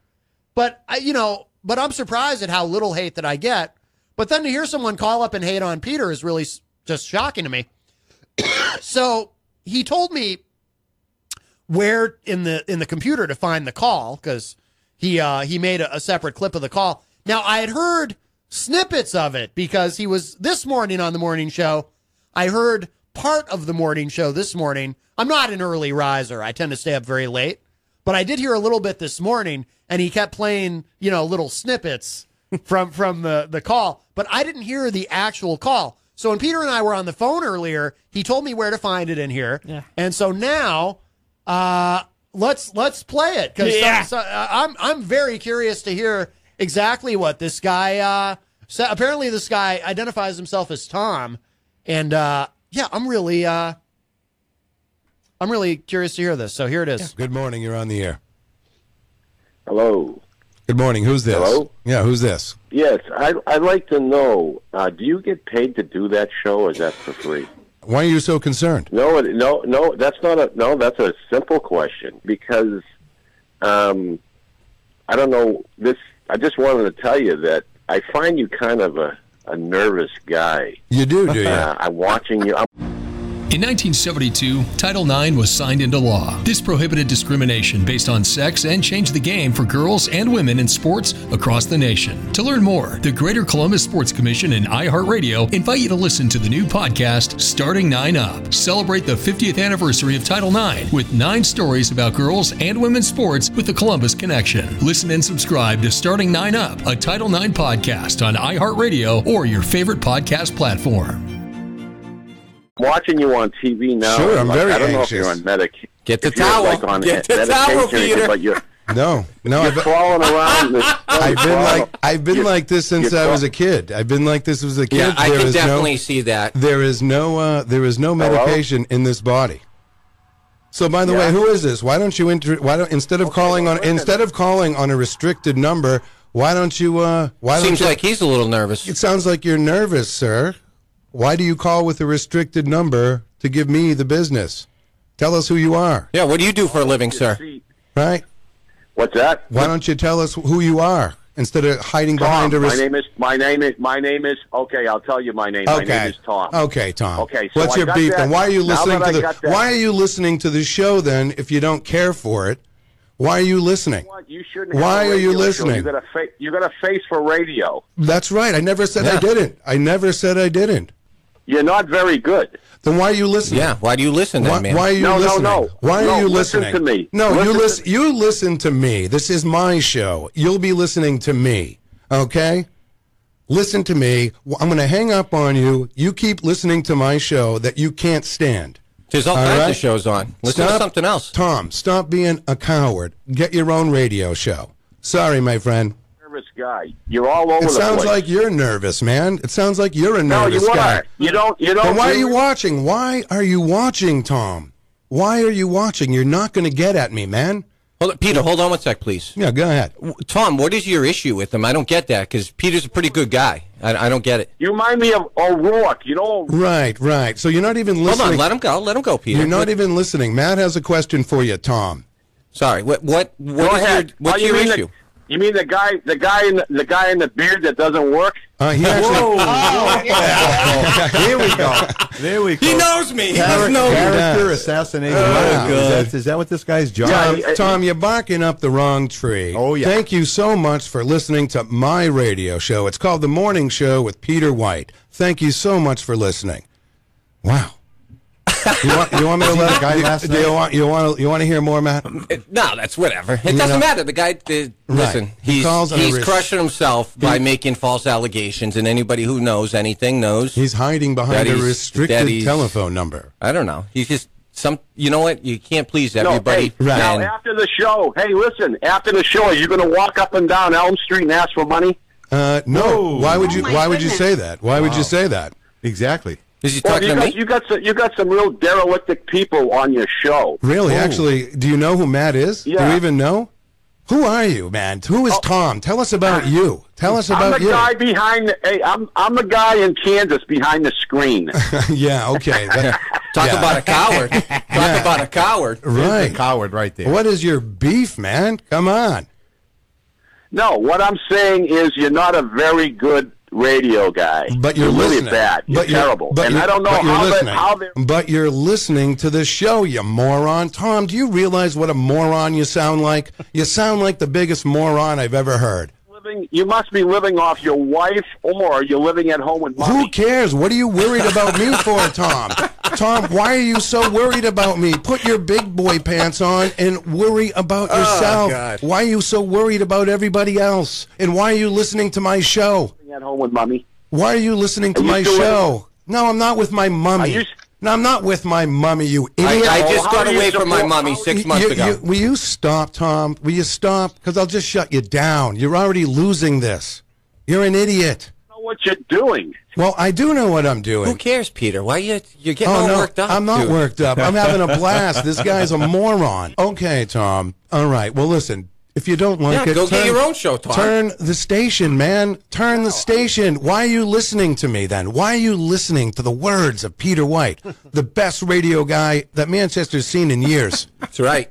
But I, you know, but I'm surprised at how little hate that I get. But then to hear someone call up and hate on Peter is really just shocking to me. so he told me where in the in the computer to find the call because he uh, he made a, a separate clip of the call. Now I had heard snippets of it because he was this morning on the morning show. I heard part of the morning show this morning. I'm not an early riser. I tend to stay up very late, but I did hear a little bit this morning, and he kept playing you know little snippets from from the the call, but I didn't hear the actual call. So when Peter and I were on the phone earlier, he told me where to find it in here, Yeah. and so now uh, let's let's play it because Yeah. I'm I'm very curious to hear exactly what this guy. Uh, sa- apparently, this guy identifies himself as Tom, and uh, yeah, I'm really uh, I'm really curious to hear this. So here it is. Good morning. You're on the air. Hello. Good morning. Who's this? Hello? Yeah, who's this? Yes, I, I'd like to know. Uh, do you get paid to do that show, or is that for free? Why are you so concerned? No, no, no. That's not a no. That's a simple question because um, I don't know. This I just wanted to tell you that I find you kind of a, a nervous guy. You do, do you? Uh, I'm watching you. I'm In 1972, Title IX was signed into law. This prohibited discrimination based on sex and changed the game for girls and women in sports across the nation. To learn more, the Greater Columbus Sports Commission and iHeartRadio invite you to listen to the new podcast, Starting Nine Up. Celebrate the 50th anniversary of Title IX with nine stories about girls and women's sports with the Columbus connection. Listen and subscribe to Starting Nine Up, a Title IX podcast on iHeartRadio or your favorite podcast platform. Watching you on TV now. Sure, I'm like, very I don't know if anxious. you're on medic. Get the if towel. Like on Get the medication towel, or Peter. But you're, No, no. you're I've, crawling around. This, I've been like I've been you're- like this since I was a kid. I've been like this as a kid. Yeah, I There can definitely no, see that. there is no uh, there is no medication in this body. So by the Yeah. way, who is this? Why don't you inter- why don't instead of calling well, on listen. instead of calling on a restricted number, why don't you uh why don't Seems you like he's a little nervous. It sounds like you're nervous, sir. Why do you call with a restricted number to give me the business? Tell us who you are, Yeah, what do you do for a living, sir? Right? What's that? Why don't you tell us who you are instead of hiding Tom. behind a my name is my name is my name is okay. I'll tell you my name. My name is Tom. Okay, Tom. Okay, so What's I your beef? that- Then why are you listening to I the Why are you listening to the show then if you don't care for it? Why are you listening? What? You shouldn't. have Why a are you radio show. listening? You got a fa- you got a face for radio. That's right. I never said I didn't. I never said I didn't. You're not very good. Then why are you listening? Yeah, why do you listen then, Why, man? why are you No, no, listening? no. Why No, are you listen listening to me. No, you Listen to listen. me. You listen to me. This is my show. You'll be listening to me. Okay. Listen to me. I'm going to hang up on you. You keep listening to my show that you can't stand. There's all, All kinds right. of shows on. Listen to something else. Tom, stop being a coward. Get your own radio show. Sorry, my friend. Nervous guy. You're all over It the sounds place. like you're nervous, man. It sounds like you're a nervous no, you guy. are. You don't. You don't. Then why are you watching? Why are you watching, Tom? Why are you watching? You're not going to get at me, man. Hold on, Peter, hold on one sec, please. Yeah, go ahead. Tom, what is your issue with him? I don't get that because Peter's a pretty good guy. I, I don't get it. You remind me of O'Rourke. You know. Right, right. So you're not even Hold listening. on, let him go. Let him go, Peter. You're not What- even listening. Matt has a question for you, Tom. Sorry. What? What? Go What is ahead. your? What's Oh, you your issue? The, you mean the guy, the guy in the, the guy in the beard that doesn't work? Uh, he actually. Here we go. There we go. He knows me. He Character, doesn't me. character assassination. Oh, is, that, is that what this guy's job Yeah, is? Tom, Tom, you're barking up the wrong tree. Oh, yeah. Thank you so much for listening to my radio show. It's called The Morning Show with Peter White. Thank you so much for listening. Wow. You want, you want me to let the guy you, last do you want you want to, you want to hear more, Matt? No, that's whatever. It You doesn't know- matter. The guy, uh, listen, He he's calls he's crushing himself by making false allegations, and anybody who knows anything knows. He's hiding behind a restricted telephone number. I don't know. He's just some. You know what? You can't please everybody. No, hey, Right. Now, after the show, hey, listen. After the show, are you going to walk up and down Elm Street and ask for money? Uh, no. Whoa. Why would you? Oh, my why would you say that? Why would you say that? Exactly. Is he Well, you to got, me? you got some, you got some real derelictic people on your show. Really? Oh. Actually, do you know who Matt is? Do Yeah. you even know? Who are you, man? Who is oh. Tom? Tell us about you. Tell us about you. I'm about the you. guy behind. The, hey, I'm I'm the guy in Kansas behind the screen. yeah, okay. That- Talk yeah. about a coward. Talk about a coward. Right. Coward right there. What is your beef, man? Come on. no, what I'm saying is you're not a very good radio guy. But you're, really listening. bad. You're but you're- terrible. but and you're- I don't know but you're how they listening. how they But you're listening to the show, you moron. Tom, do you realize what a moron you sound like? You sound like the biggest moron I've ever heard. living. You must be living off your wife, or you're living at home with Who cares? What are you worried about me for, Tom? Tom, why are you so worried about me? Put your big boy pants on and worry about oh, yourself. God. Why are you so worried about everybody else? And why are you listening to my show? Living at home with mommy. Why are you listening to you my still show? No, I'm not with my Are mummy. you- No, I'm not with my mummy, you idiot. I Oh, just how got away from my support- mummy six months you- ago. will you stop, Tom? Will you stop? Because I'll just shut you down. You're already losing this. You're an idiot. I know what you're doing. Well, I do know what I'm doing. Who cares, Peter? Why you you're getting Oh all no, worked up? I'm not dude. worked up. I'm having a blast. This guy's a moron. Okay, Tom. All right. Well, listen. If you don't like Yeah, it, go get turn- your own show, Tom. Turn the station, man. Turn the station. Why are you listening to me then? Why are you listening to the words of Peter White, the best radio guy that Manchester's seen in years? That's right.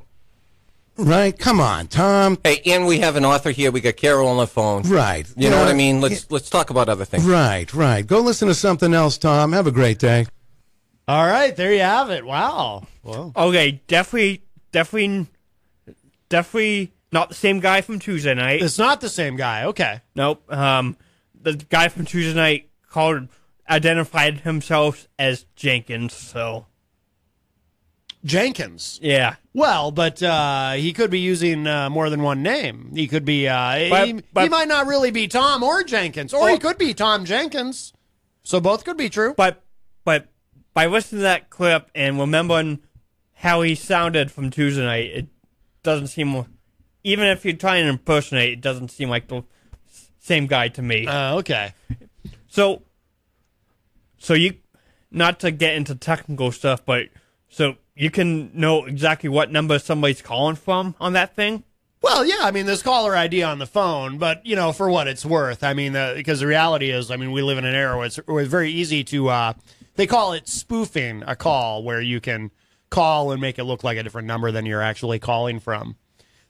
right? Come on, Tom. Hey, and we have an author here. We got Carol on the phone. Right. You know what I mean? Let's let's talk about other things. Right, right. Go listen to something else, Tom. Have a great day. All right, there you have it. Wow. Well, Okay, definitely, definitely, definitely not the same guy from Tuesday night. it's not the same guy. Okay. Nope. Um, the guy from Tuesday night called, identified himself as Jenkins. So Jenkins. yeah, Well, but uh, he could be using uh, more than one name. He could be. Uh, But- he, he might not really be Tom or Jenkins, or he could be Tom Jenkins. So both could be true. but but by listening to that clip and remembering how he sounded from Tuesday night, it doesn't seem. Even if you're trying to impersonate, it doesn't seem like the same guy to me. Uh, okay. So, so you, not to get into technical stuff, but so you can know exactly what number somebody's calling from on that thing. Well, yeah, I mean, there's caller ID on the phone, but you know, for what it's worth, I mean, uh, because the reality is, I mean, we live in an era where it's, where it's very easy to. Uh, they call it spoofing a call, where you can call and make it look like a different number than you're actually calling from.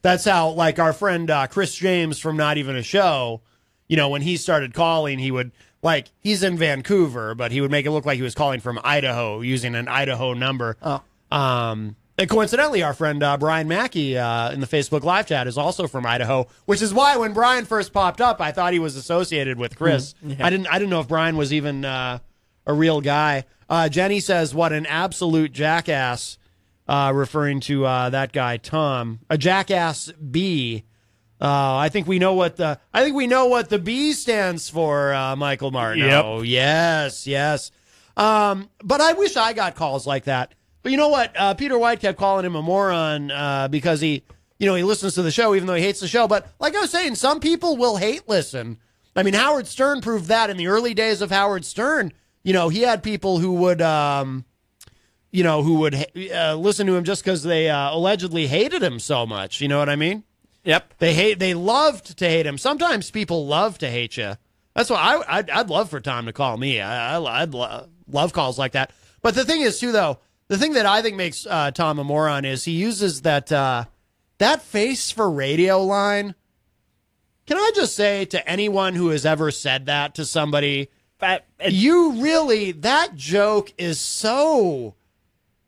That's how, like our friend uh, Chris James from Not Even a Show, you know, when he started calling, he would like he's in Vancouver, but he would make it look like he was calling from Idaho using an Idaho number. Oh. Um, and coincidentally, our friend uh, Brian Mackey uh, in the Facebook live chat is also from Idaho, which is why when Brian first popped up, I thought he was associated with Chris. I didn't. I didn't know if Brian was even uh, a real guy. Uh, Jenny says, "What an absolute jackass," uh, referring to uh, that guy Tom, a jackass B. Uh, I think we know what the I think we know what the B stands for, uh, Michael Martin. Yep. Oh, yes, yes. Um, but I wish I got calls like that. But you know what? Uh, Peter White kept calling him a moron uh, because he, you know, he listens to the show even though he hates the show. But like I was saying, some people will hate listen. I mean, Howard Stern proved that in the early days of Howard Stern. You know, he had people who would, um, you know, who would uh, listen to him just because they uh, allegedly hated him so much. You know what I mean? Yep. They hate. They loved to hate him. Sometimes people love to hate you. That's why I, I'd, I'd love for Tom to call me. I, I, would lo- love calls like that. But the thing is, too, though, the thing that I think makes uh, Tom a moron is he uses that uh, that face for radio line. Can I just say to anyone who has ever said that to somebody, But you really that joke is so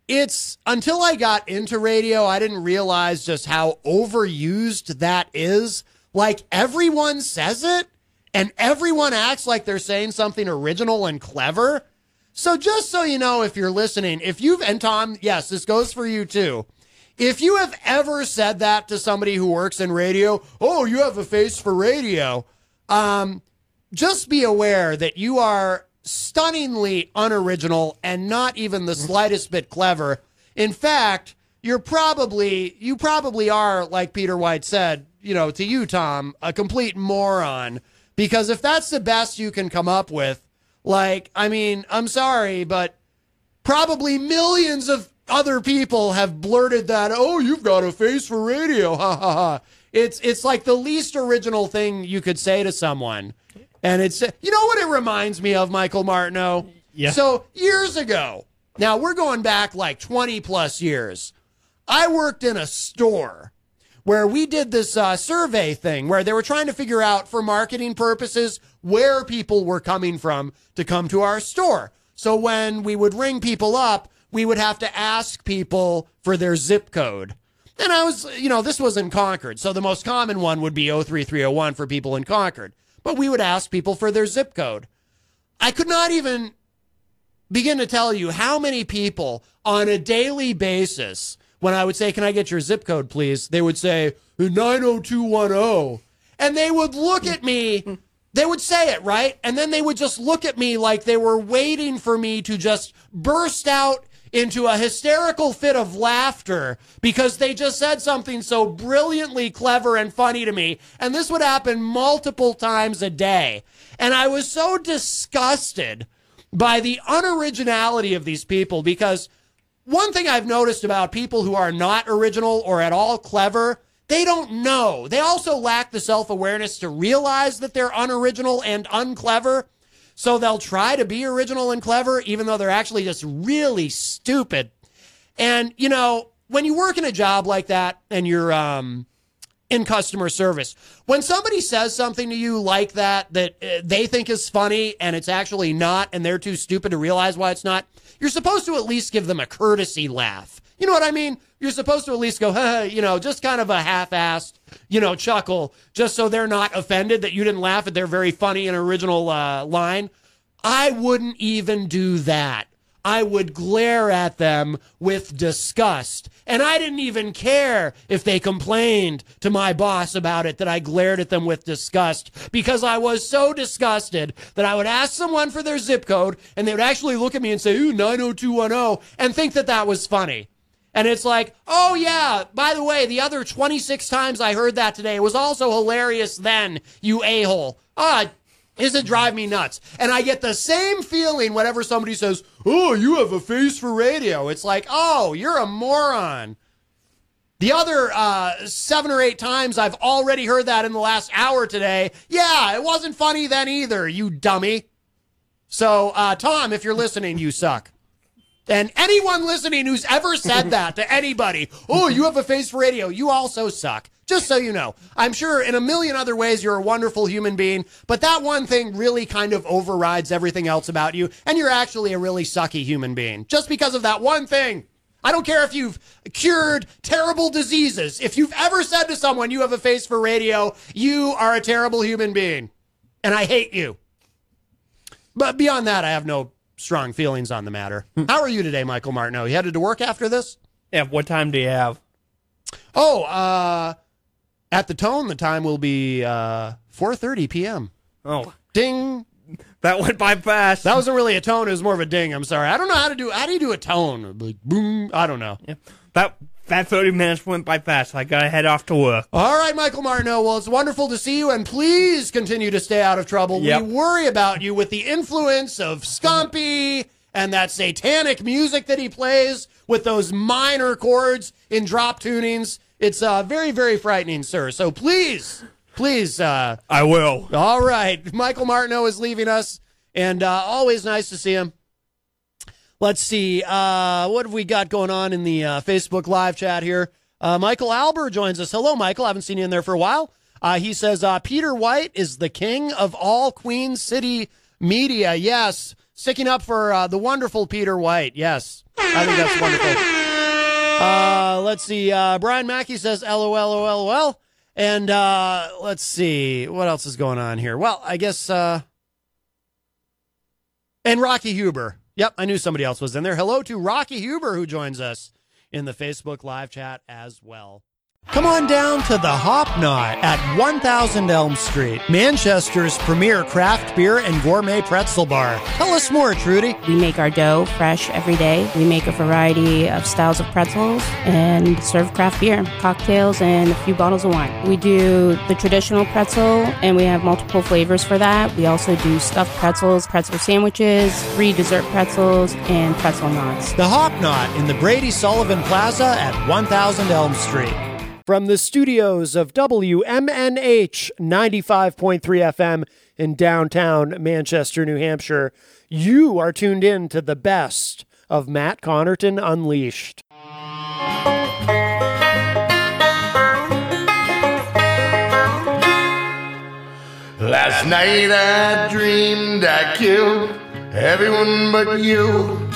it's until I got into radio, I didn't realize just how overused that is. Like everyone says it and everyone acts like they're saying something original and clever. So just so you know, if you're listening, if you've, and Tom, yes, this goes for you too. If you have ever said that to somebody who works in radio, oh, you have a face for radio. Um, just be aware that you are stunningly unoriginal and not even the slightest bit clever. In fact, you're probably you probably are like Peter White said, you know, to you Tom, a complete moron because if that's the best you can come up with, like I mean, I'm sorry, but probably millions of other people have blurted that, "Oh, you've got a face for radio." Ha ha ha. It's it's like the least original thing you could say to someone. And it's you know what it reminds me of, Michael Martineau? Yeah. So years ago, now we're going back like 20 plus years. I worked in a store where we did this uh, survey thing where they were trying to figure out for marketing purposes where people were coming from to come to our store. So when we would ring people up, we would have to ask people for their zip code. And I was, you know, this was in Concord. So the most common one would be 03301 for people in Concord. But we would ask people for their zip code. I could not even begin to tell you how many people on a daily basis, when I would say, Can I get your zip code, please? They would say, 90210. And they would look at me. They would say it, right? And then they would just look at me like they were waiting for me to just burst out into a hysterical fit of laughter because they just said something so brilliantly clever and funny to me. And this would happen multiple times a day. And I was so disgusted by the unoriginality of these people because one thing I've noticed about people who are not original or at all clever, they don't know. They also lack the self awareness to realize that they're unoriginal and unclever. So they'll try to be original and clever, even though they're actually just really stupid. And, you know, when you work in a job like that and you're um, in customer service, when somebody says something to you like that, that uh, they think is funny and it's actually not, and they're too stupid to realize why it's not, you're supposed to at least give them a courtesy laugh. You know what I mean? You're supposed to at least go, huh, you know, just kind of a half-assed, you know, chuckle, just so they're not offended that you didn't laugh at their very funny and original uh, line. I wouldn't even do that. I would glare at them with disgust. And I didn't even care if they complained to my boss about it that I glared at them with disgust because I was so disgusted that I would ask someone for their zip code and they would actually look at me and say, ooh, 90210 and think that that was funny. And it's like, oh yeah, by the way, the other 26 times I heard that today it was also hilarious then, you a-hole. Ah, does it drive me nuts? And I get the same feeling whenever somebody says, oh, you have a face for radio. It's like, oh, you're a moron. The other uh, seven or eight times I've already heard that in the last hour today. Yeah, it wasn't funny then either, you dummy. So, uh, Tom, if you're listening, you suck. And anyone listening who's ever said that to anybody, oh, you have a face for radio, you also suck. Just so you know. I'm sure in a million other ways you're a wonderful human being, but that one thing really kind of overrides everything else about you, and you're actually a really sucky human being. Just because of that one thing. I don't care if you've cured terrible diseases. If you've ever said to someone you have a face for radio, you are a terrible human being. And I hate you. But beyond that, I have no strong feelings on the matter. How are you today, Michael Martineau? You headed to work after this? Yeah, what time do you have? Oh, uh, at the tone, the time will be uh, 4.30 p.m. Oh, Ding. that went by fast. That wasn't really a tone. It was more of a ding. I'm sorry. I don't know how to do, how do you do a tone? Like, boom. I don't know. Yeah. That that 30 minutes went by fast. I gotta head off to work. All right, Michael Martineau. Well, it's wonderful to see you, and please continue to stay out of trouble. Yep. We worry about you with the influence of Scumpy and that satanic music that he plays with those minor chords in drop tunings. It's uh, very, very frightening, sir. So please, please. Uh, I will. all right, Michael Martineau is leaving us, and uh, always nice to see him. Let's see. Uh, what have we got going on in the uh, Facebook live chat here? Uh, Michael Albert joins us. Hello, Michael. I haven't seen you in there for a while. Uh, he says uh, Peter White is the king of all Queen City media. Yes, sticking up for uh, the wonderful Peter White. Yes, I think that's wonderful. Let's see. Brian Mackey says LOL, LOL, LOL. And let's see. What else is going on here? Well, I guess. And Rocky Huber. Yep, I knew somebody else was in there. Hello to Rocky Huber, who joins us in the Facebook live chat as well. Come on down to the Hop Knot at 1000 Elm Street, Manchester's premier craft beer and gourmet pretzel bar. Tell us more, Trudy. We make our dough fresh every day. We make a variety of styles of pretzels and serve craft beer, cocktails, and a few bottles of wine. We do the traditional pretzel, and we have multiple flavors for that. We also do stuffed pretzels, pretzel sandwiches, free dessert pretzels, and pretzel knots. The Hop Knot in the Brady Sullivan Plaza at 1000 Elm Street. From the studios of WMNH 95.3 FM in downtown Manchester, New Hampshire, you are tuned in to the best of Matt Connarton Unleashed. Last night I dreamed I killed everyone but you.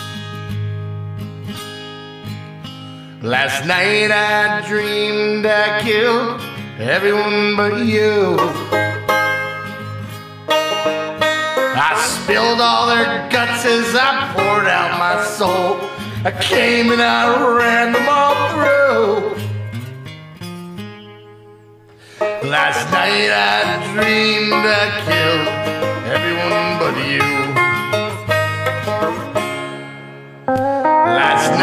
Last night I dreamed I killed everyone but you. I spilled all their guts as I poured out my soul. I came and I ran them all through. Last night I dreamed I killed everyone but you. Last night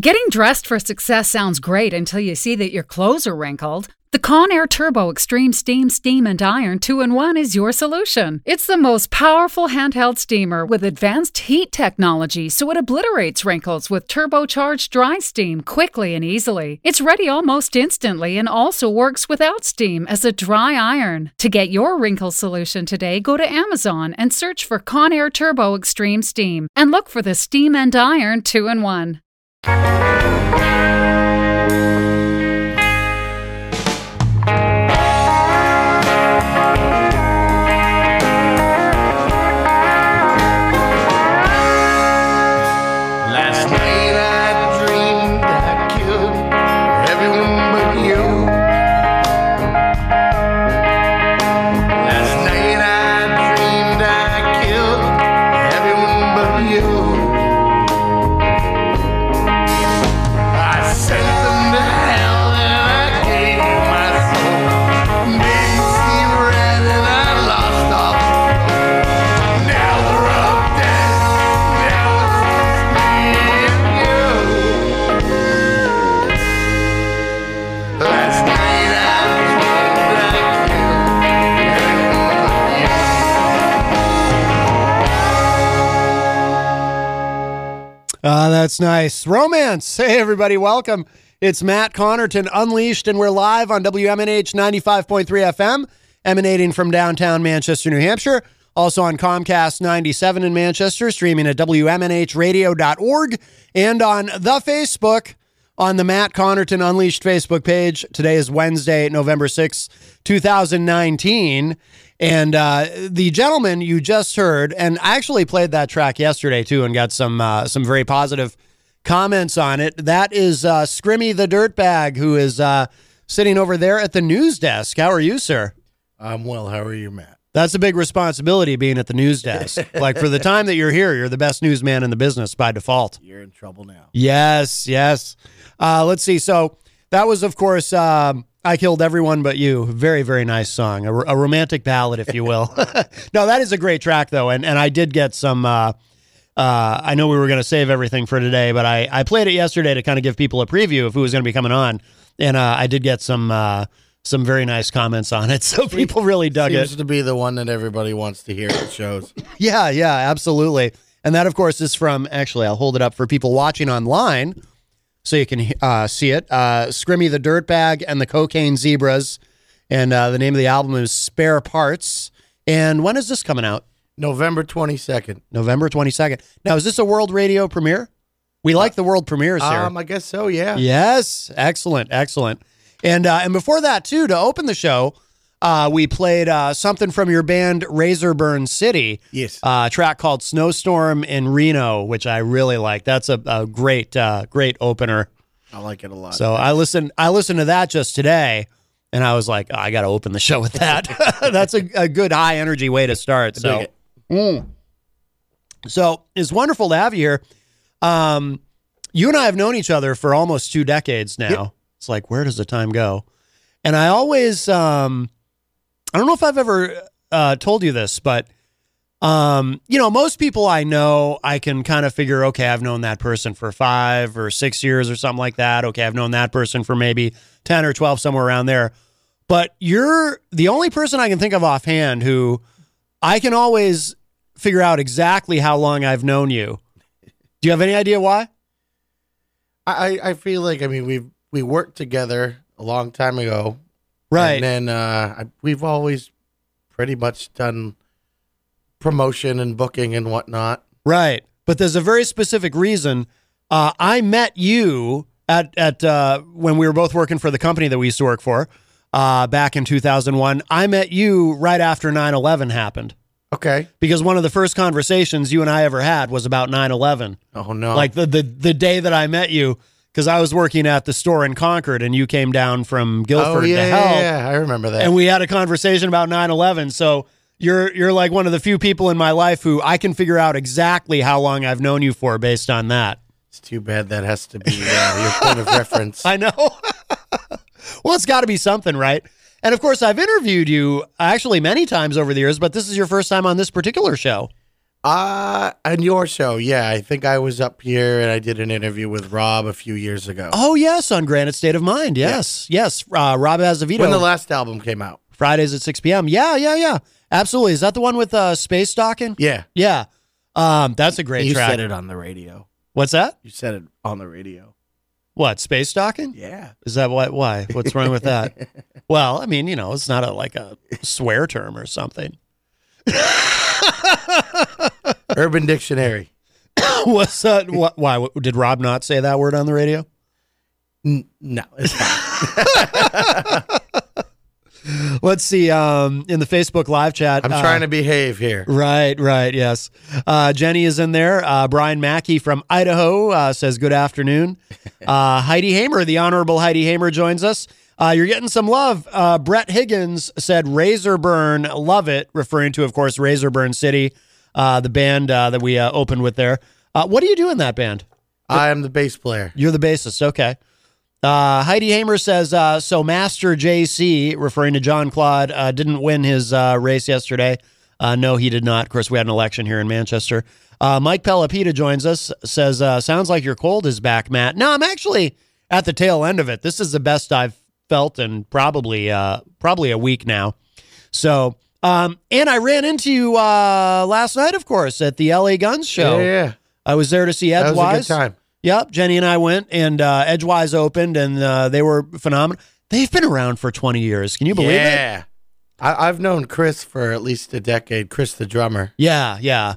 Getting dressed for success sounds great until you see that your clothes are wrinkled. The Conair Turbo Extreme Steam Steam and Iron 2 in 1 is your solution. It's the most powerful handheld steamer with advanced heat technology so it obliterates wrinkles with turbocharged dry steam quickly and easily. It's ready almost instantly and also works without steam as a dry iron. To get your wrinkle solution today, go to Amazon and search for Conair Turbo Extreme Steam and look for the Steam and Iron 2 in 1. Last Ah, that's nice. Romance. Hey, everybody, welcome. It's Matt Connarton Unleashed, and we're live on WMNH 95.3 FM, emanating from downtown Manchester, New Hampshire. Also on Comcast 97 in Manchester, streaming at WMNHradio.org, and on the Facebook on the Matt Connarton Unleashed Facebook page. Today is Wednesday, November 6th, 2019. And uh, the gentleman you just heard, and I actually played that track yesterday too, and got some uh, some very positive comments on it. That is uh, Scrimmy the Dirtbag, who is uh, sitting over there at the news desk. How are you, sir? I'm well. How are you, Matt? That's a big responsibility being at the news desk. like for the time that you're here, you're the best newsman in the business by default. You're in trouble now. Yes, yes. Uh, let's see. So that was, of course, um, I Killed Everyone But You. Very, very nice song. A, a romantic ballad, if you will. no, that is a great track, though. And, and I did get some uh, uh, I know we were going to save everything for today, but I, I played it yesterday to kind of give people a preview of who was going to be coming on, and uh, I did get some uh, some very nice comments on it. So people really dug Seems it. to be the one that everybody wants to hear at shows. Yeah, yeah, absolutely. And that, of course, is from actually, I'll hold it up for people watching online so you can uh, see it. Uh, Scrimmy the Dirtbag and the Cocaine Zebras. And uh, the name of the album is Spare Parts. And when is this coming out? November 22nd. November 22nd. Now, is this a world radio premiere? We like the world premieres here. Um, I guess so, yeah. Yes, excellent, excellent. And uh, and before that too, to open the show, uh, we played uh, something from your band Razorburn City. Yes, uh, a track called Snowstorm in Reno, which I really like. That's a, a great uh, great opener. I like it a lot. So I listened I listened to that just today, and I was like, oh, I got to open the show with that. That's a, a good high energy way to start. So. Mm. So it's wonderful to have you here. Um, you and I have known each other for almost two decades now. It's like, where does the time go? And I always, um, I don't know if I've ever uh, told you this, but um, you know, most people I know, I can kind of figure, okay, I've known that person for five or six years or something like that. Okay, I've known that person for maybe 10 or 12, somewhere around there. But you're the only person I can think of offhand who I can always figure out exactly how long I've known you. Do you have any idea why? I, I feel like, I mean, we we worked together a long time ago. Right. And then uh, I- we've always pretty much done promotion and booking and whatnot. Right. But there's a very specific reason. Uh, I met you at at uh, when we were both working for the company that we used to work for uh, back in 2001. I met you right after 9/11 happened. Okay. Because one of the first conversations you and I ever had was about 9/11. Oh no. Like the the the day that I met you because I was working at the store in Concord and you came down from Guilford oh, yeah, to yeah, help. yeah, I remember that. and we had a conversation about 9/11. So you're you're like one of the few people in my life who I can figure out exactly how long I've known you for based on that. It's too bad that has to be uh, your point of reference. I know. well, it's got to be something, right? And of course, I've interviewed you actually many times over the years, but this is your first time on this particular show. Uh, on your show, yeah. I think I was up here and I did an interview with Rob a few years ago. Oh yes, on Granite State of Mind. Yes, yes. Uh, Rob Azevedo. When the last album came out. Fridays at 6 p.m. Yeah, yeah, yeah. Absolutely. Is that the one with uh, space stalking? Yeah. Yeah. Um, that's a great you track. said it on the radio. What's that? You said it on the radio. What space stalking? Yeah. Is that what? Why? What's wrong with that? well, I mean, you know, it's not a like a swear term or something. Urban Dictionary. What's? What, why? What, did Rob not say that word on the radio? N- no, it's fine. Let's see. Um, in the Facebook live chat, I'm uh, trying to behave here. Right, right, yes. Uh, Jenny is in there. Uh, Brian Mackey from Idaho uh, says, Good afternoon. Uh, Heidi Hamer, the Honorable Heidi Hamer, joins us. Uh, you're getting some love. Uh, Brett Higgins said, Razorburn, love it, referring to, of course, Razorburn City, uh, the band uh, that we uh, opened with there. Uh, what do you do in that band? I am the bass player. You're the bassist. Okay. Uh, Heidi Hamer says, uh, so Master JC, referring to John Claude, uh, didn't win his uh, race yesterday. Uh, no, he did not. Of course, we had an election here in Manchester. Uh, Mike Pelopita joins us, says, uh, sounds like your cold is back, Matt. No, I'm actually at the tail end of it. This is the best I've felt in probably, uh, probably a week now. So, um, and I ran into you uh, last night, of course, at the LA Guns show. Yeah, yeah. I was there to see That Edgewise. was a good time. Yep, Jenny and I went, and uh, Edgewise opened, and uh, they were phenomenal. They've been around for 20 years. Can you believe it? yeah. I've known Chris for at least a decade. Chris, the drummer, Yeah, yeah.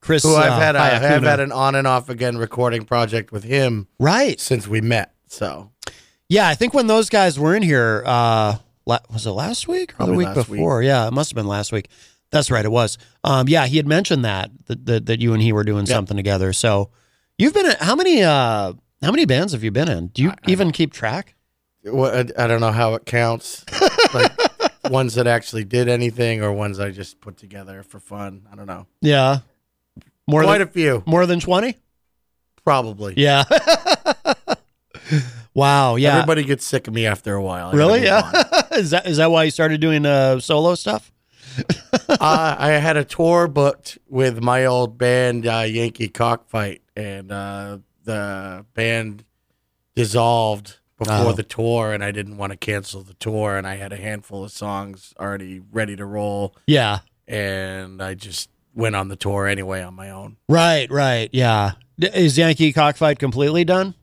Chris, who I've uh, had, I've had an on and off again recording project with him right since we met. So Yeah, I think when those guys were in here, uh, la- was it last week or Probably the week last before? Yeah, it must have been last week. That's right, it was. Um, yeah, he had mentioned that that that, that you and he were doing something together. So you've been in how many uh how many bands have you been in? Do you even keep track? Well, I, I don't know how it counts. like ones that actually did anything or ones I just put together for fun. I don't know. Yeah, more Quite than a few. more than 20. Probably. Yeah. wow. Yeah. Everybody gets sick of me after a while. I really? Yeah. is that is that why you started doing uh, solo stuff? uh, I had a tour booked with my old band, uh, Yankee Cockfight, and uh, the band dissolved before Oh. the tour, and I didn't want to cancel the tour, and I had a handful of songs already ready to roll, Yeah. and I just went on the tour anyway on my own. Right, right. Yeah. D- Is Yankee Cockfight completely done?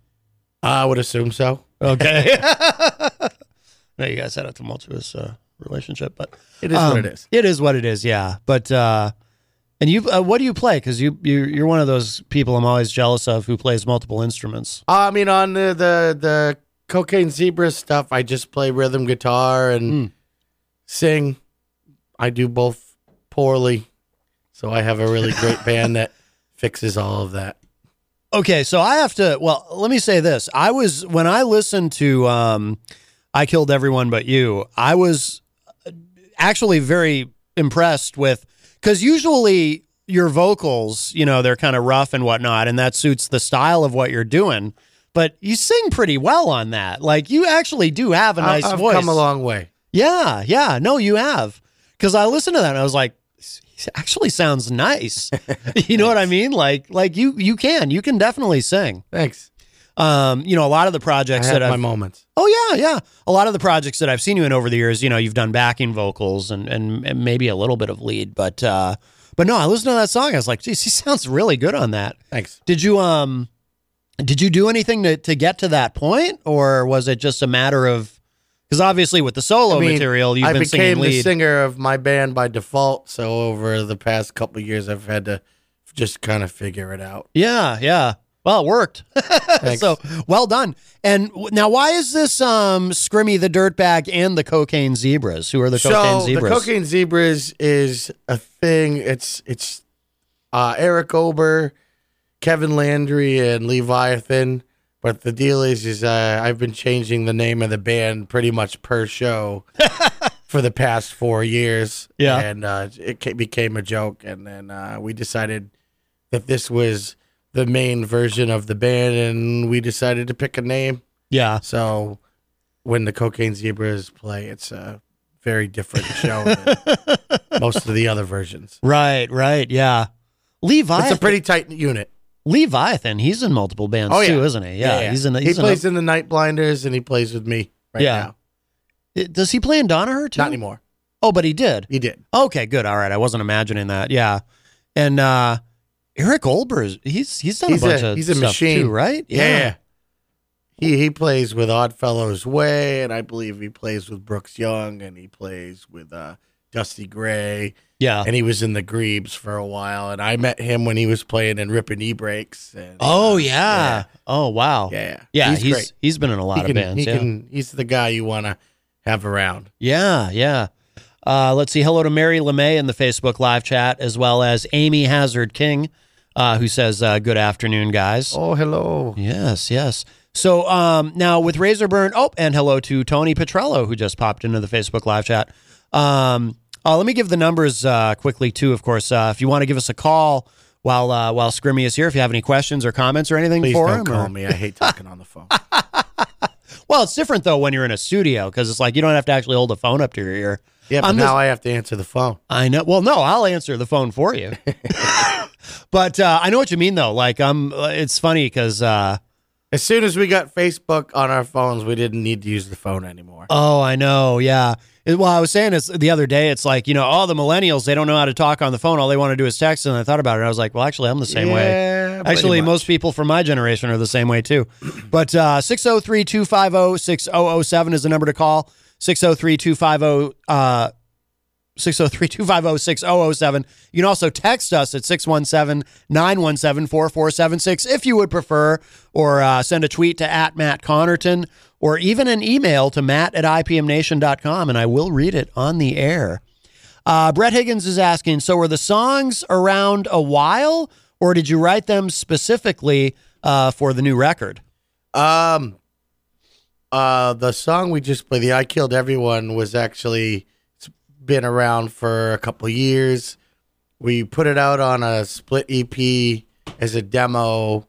I would assume so. Okay. no, you guys had a tumultuous uh, relationship, but It is what it is. It is what it is. Yeah. But uh, and you, uh, what do you play? Because you, you, you're one of those people I'm always jealous of who plays multiple instruments. I mean, on the the, the cocaine zebra stuff, I just play rhythm guitar and Hmm. sing. I do both poorly, so I have a really great band that fixes all of that. Okay, so I have to. Well, let me say this: I was when I listened to um, "I Killed Everyone But You," I was actually very impressed with because usually your vocals, you know, they're kind of rough and whatnot, and that suits the style of what you're doing. But you sing pretty well on that. Like you actually do have a nice I've voice. come a long way. Yeah, yeah. No, you have. Because I listened to that and I was like, actually sounds nice. you know what I mean? Like, like you, you can, you can definitely sing. Thanks. Um, you know, a lot of the projects that my I've, moments. oh yeah, yeah. A lot of the projects that I've seen you in over the years, you know, you've done backing vocals and, and, and maybe a little bit of lead, but, uh, but no, I listened to that song. I was like, geez, he sounds really good on that. Thanks. Did you, um, did you do anything to, to get to that point or was it just a matter of, because obviously with the solo I mean, material, you've I been became singing the singer of my band by default. So over the past couple of years, I've had to just kind of figure it out. Yeah, yeah. Well, it worked. so well done. And w- now, why is this um, Scrimmy the Dirtbag and the Cocaine Zebras? Who are the Cocaine so Zebras? the cocaine zebras is a thing. It's it's uh, Eric Ober, Kevin Landry, and Leviathan. But the deal is, is uh, I've been changing the name of the band pretty much per show for the past four years. Yeah. and uh, it became a joke, and then uh, we decided that this was the main version of the band, and we decided to pick a name. Yeah. So when the Cocaine Zebras play, it's a very different show than most of the other versions. Right, right. Yeah. Leviathan. It's a pretty tight unit. Leviathan. He's in multiple bands Oh yeah, too, isn't he? Yeah. He's in. He's he in plays in the Night Blinders, and he plays with me right Yeah. now. It- Does he play in Donaher too? Not anymore. Oh, but he did. He did. Okay, good. All right. I wasn't imagining that. Yeah. And uh Eric Ober, he's he's done He's a bunch a of he's a machine, too, right? Yeah. He he plays with Oddfellows Way, and I believe he plays with Brooks Young, and he plays with uh, Dusty Gray. Yeah. and he was in the Grebes for a while, and I met him when he was playing in Rippin' E Breaks. And, Oh yeah. Oh wow. Yeah. Yeah. He's He's great. he's been in a lot he of can, bands. He yeah. can. He's the guy you want to have around. Yeah, yeah. Uh, let's see. Hello to Mary LeMay in the Facebook live chat, as well as Amy Hazard King, uh, who says, uh, Good afternoon, guys. Oh, hello. Yes, yes. So um, now with Razorburn, oh, and hello to Tony Petrello, who just popped into the Facebook live chat. Um, uh, let me give the numbers uh, quickly, too, of course. Uh, if you want to give us a call while uh, while Scrimmy is here, if you have any questions or comments or anything Please for don't him. call or- me. I hate talking on the phone. Well, it's different, though, when you're in a studio because it's like you don't have to actually hold the phone up to your ear. Yeah, but I'm now just- I have to answer the phone. I know. Well, no, I'll answer the phone for you. but uh, I know what you mean, though. Like, I'm. uh, It's funny because. Uh, As soon as we got Facebook on our phones, we didn't need to use the phone anymore. oh, I know. Yeah. Well, I was saying this the other day. It's like you know, all the millennials they don't know how to talk on the phone. All they want to do is text. And I thought about it. I was like, well, actually, I'm the same way. Yeah, pretty Actually, much. most people from my generation are the same way too. But uh, 603 250 6007 is the number to call. 603 250 uh, 603 250 6007. You can also text us at 617 917 4476 if you would prefer, or uh, send a tweet to at Matt Connarton, or even an email to matt at ipmnation.com, and I will read it on the air. Uh, Brett Higgins is asking So, were the songs around a while, or did you write them specifically uh, for the new record? Um, uh, the song we just played, the "I Killed Everyone," was actually been around for a couple years. We put it out on a split EP as a demo,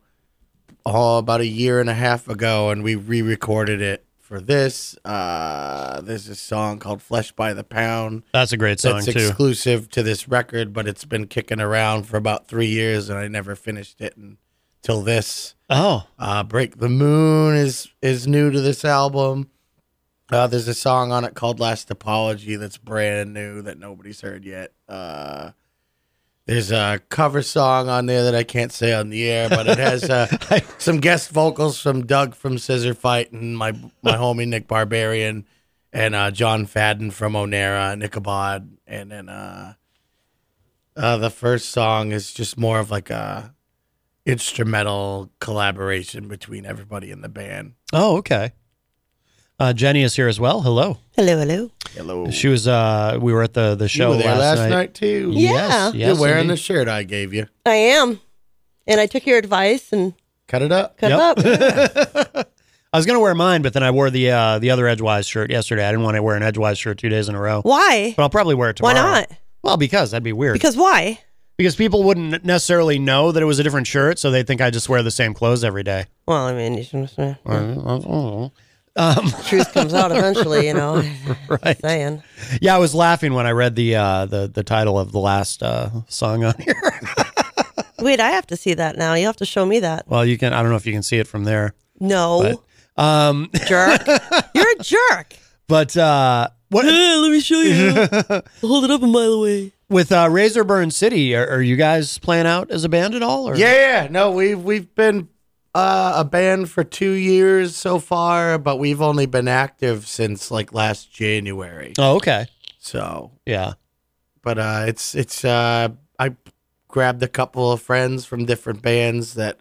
oh, about a year and a half ago, and we re-recorded it for this. Uh, there's a song called "Flesh by the Pound." That's a great song That's too. exclusive to this record, but it's been kicking around for about three years, and I never finished it until this. Oh, Uh, "Break the Moon" is is new to this album. Uh, there's a song on it called "Last Apology" that's brand new that nobody's heard yet. Uh, there's a cover song on there that I can't say on the air, but it has uh, some guest vocals from Doug from Scissor Fight and my my homie Nick Barbarian and uh, John Fadden from Onera and Ichabod. And then uh, uh, the first song is just more of like a instrumental collaboration between everybody in the band. Oh, okay. Uh, Jenny is here as well. Hello. Hello, hello. Hello. She was. Uh, we were at the the show you were there last, last night, too. Yeah. Yes, yes, You're wearing indeed. the shirt I gave you. I am. And I took your advice and Cut it up. cut it up. I was gonna wear mine, but then I wore the uh, the other Edgewise shirt yesterday. I didn't want to wear an Edgewise shirt two days in a row. Why? But I'll probably wear it tomorrow. Why tomorrow. not? Well, because that'd be weird. Because why? because people wouldn't necessarily know that it was a different shirt, so they think I just wear the same clothes every day. Well, I mean, you should, Um, truth comes out eventually, you know. right. Saying. Yeah, I was laughing when I read the uh, the the title of the last uh, song on here. Wait, I have to see that now. You have to show me that. Well, you can. I don't know if you can see it from there. No. But, um, jerk. You're a jerk. But uh, what? let me show you. Hold it up a mile away. With uh, Razorburn City, are, are you guys playing out as a band at all? Or? Yeah, yeah. No, we've we've been uh, a band for two years so far, but we've only been active since like last January. Oh, okay. So Yeah. but uh, it's it's uh, I grabbed a couple of friends from different bands that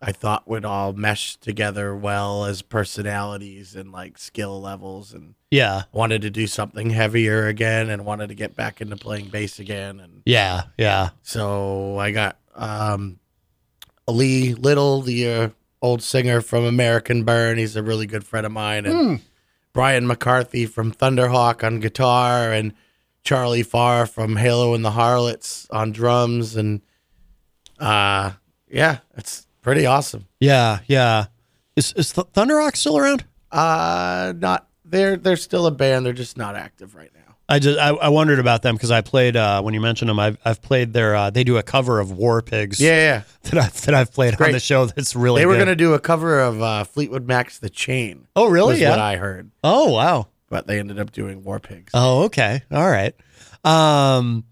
I thought would all mesh together well as personalities and like skill levels, and Yeah. wanted to do something heavier again, and wanted to get back into playing bass again, and Yeah. Yeah. so I got um, Lee Little, the uh, old singer from American Burn. He's a really good friend of mine, and Hmm. Brian McCarthy from Thunderhawk on guitar, and Charlie Farr from Halo and the Harlots on drums, and uh, yeah, it's pretty awesome. Yeah. Yeah. Is is Th- Thunder still around? Uh, not they're they're still a band. They're just not active right now. I just I, I wondered about them because I played uh, when you mentioned them. I've I've played their uh, they do a cover of War Pigs. Yeah, yeah. That I that I've played on the show. That's really they were good. gonna do a cover of uh, Fleetwood Mac's "The Chain." Oh, really? Yeah. what I heard. Oh wow. But they ended up doing War Pigs. Oh, okay. All right. Um,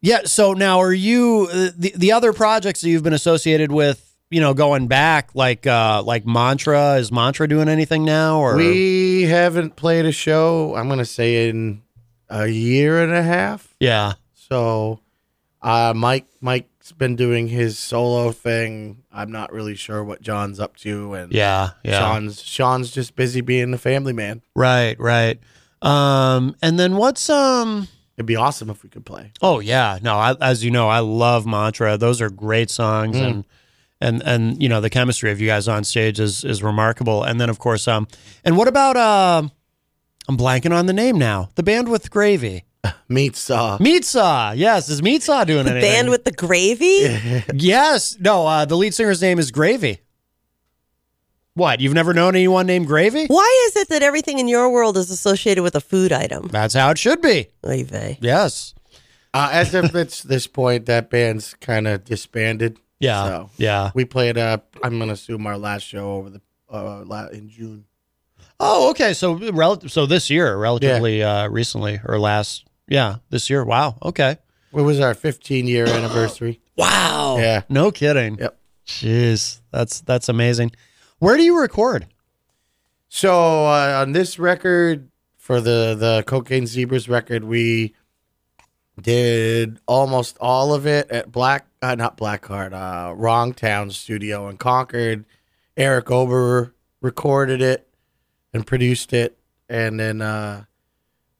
yeah. So now, are you the the other projects that you've been associated with? You know, going back like uh, like Mantra. Is Mantra doing anything now? Or We haven't played a show, I'm going to say in a year and a half. yeah, So, uh, Mike Mike's been doing his solo thing. I'm not really sure what John's up to and yeah, yeah. Sean's Sean's just busy being a family man. Right, right. Um, and then what's um? It'd be awesome if we could play. Oh yeah, no. I, as you know, I love Mantra. Those are great songs, Mm. and and and you know the chemistry of you guys on stage is is remarkable. And then of course, um, and what about um? I'm blanking on the name now. The band with gravy. Meat Saw. Meat Saw. Yes, is Meat Saw doing The anything? band with the gravy? yes. No. Uh, the lead singer's name is Gravy. What? You've never known anyone named Gravy? Why is it that everything in your world is associated with a food item? That's how it should be. Oy vey. Yes. Uh, as of it's this point, that band's kind of disbanded. Yeah. So Yeah. we played. Uh, I'm gonna assume our last show over the uh, la- in June. Oh, okay. So rel- so this year, relatively uh, recently, or last, yeah, this year. Wow. Okay. It was our 15 year anniversary. Wow. Yeah. No kidding. Yep. Jeez, that's that's amazing. Where do you record? So uh, on this record, for the the Cocaine Zebras record, we did almost all of it at Black, uh, not Blackheart, uh, Wrong Town Studio in Concord. Eric Ober recorded it and produced it, and then uh,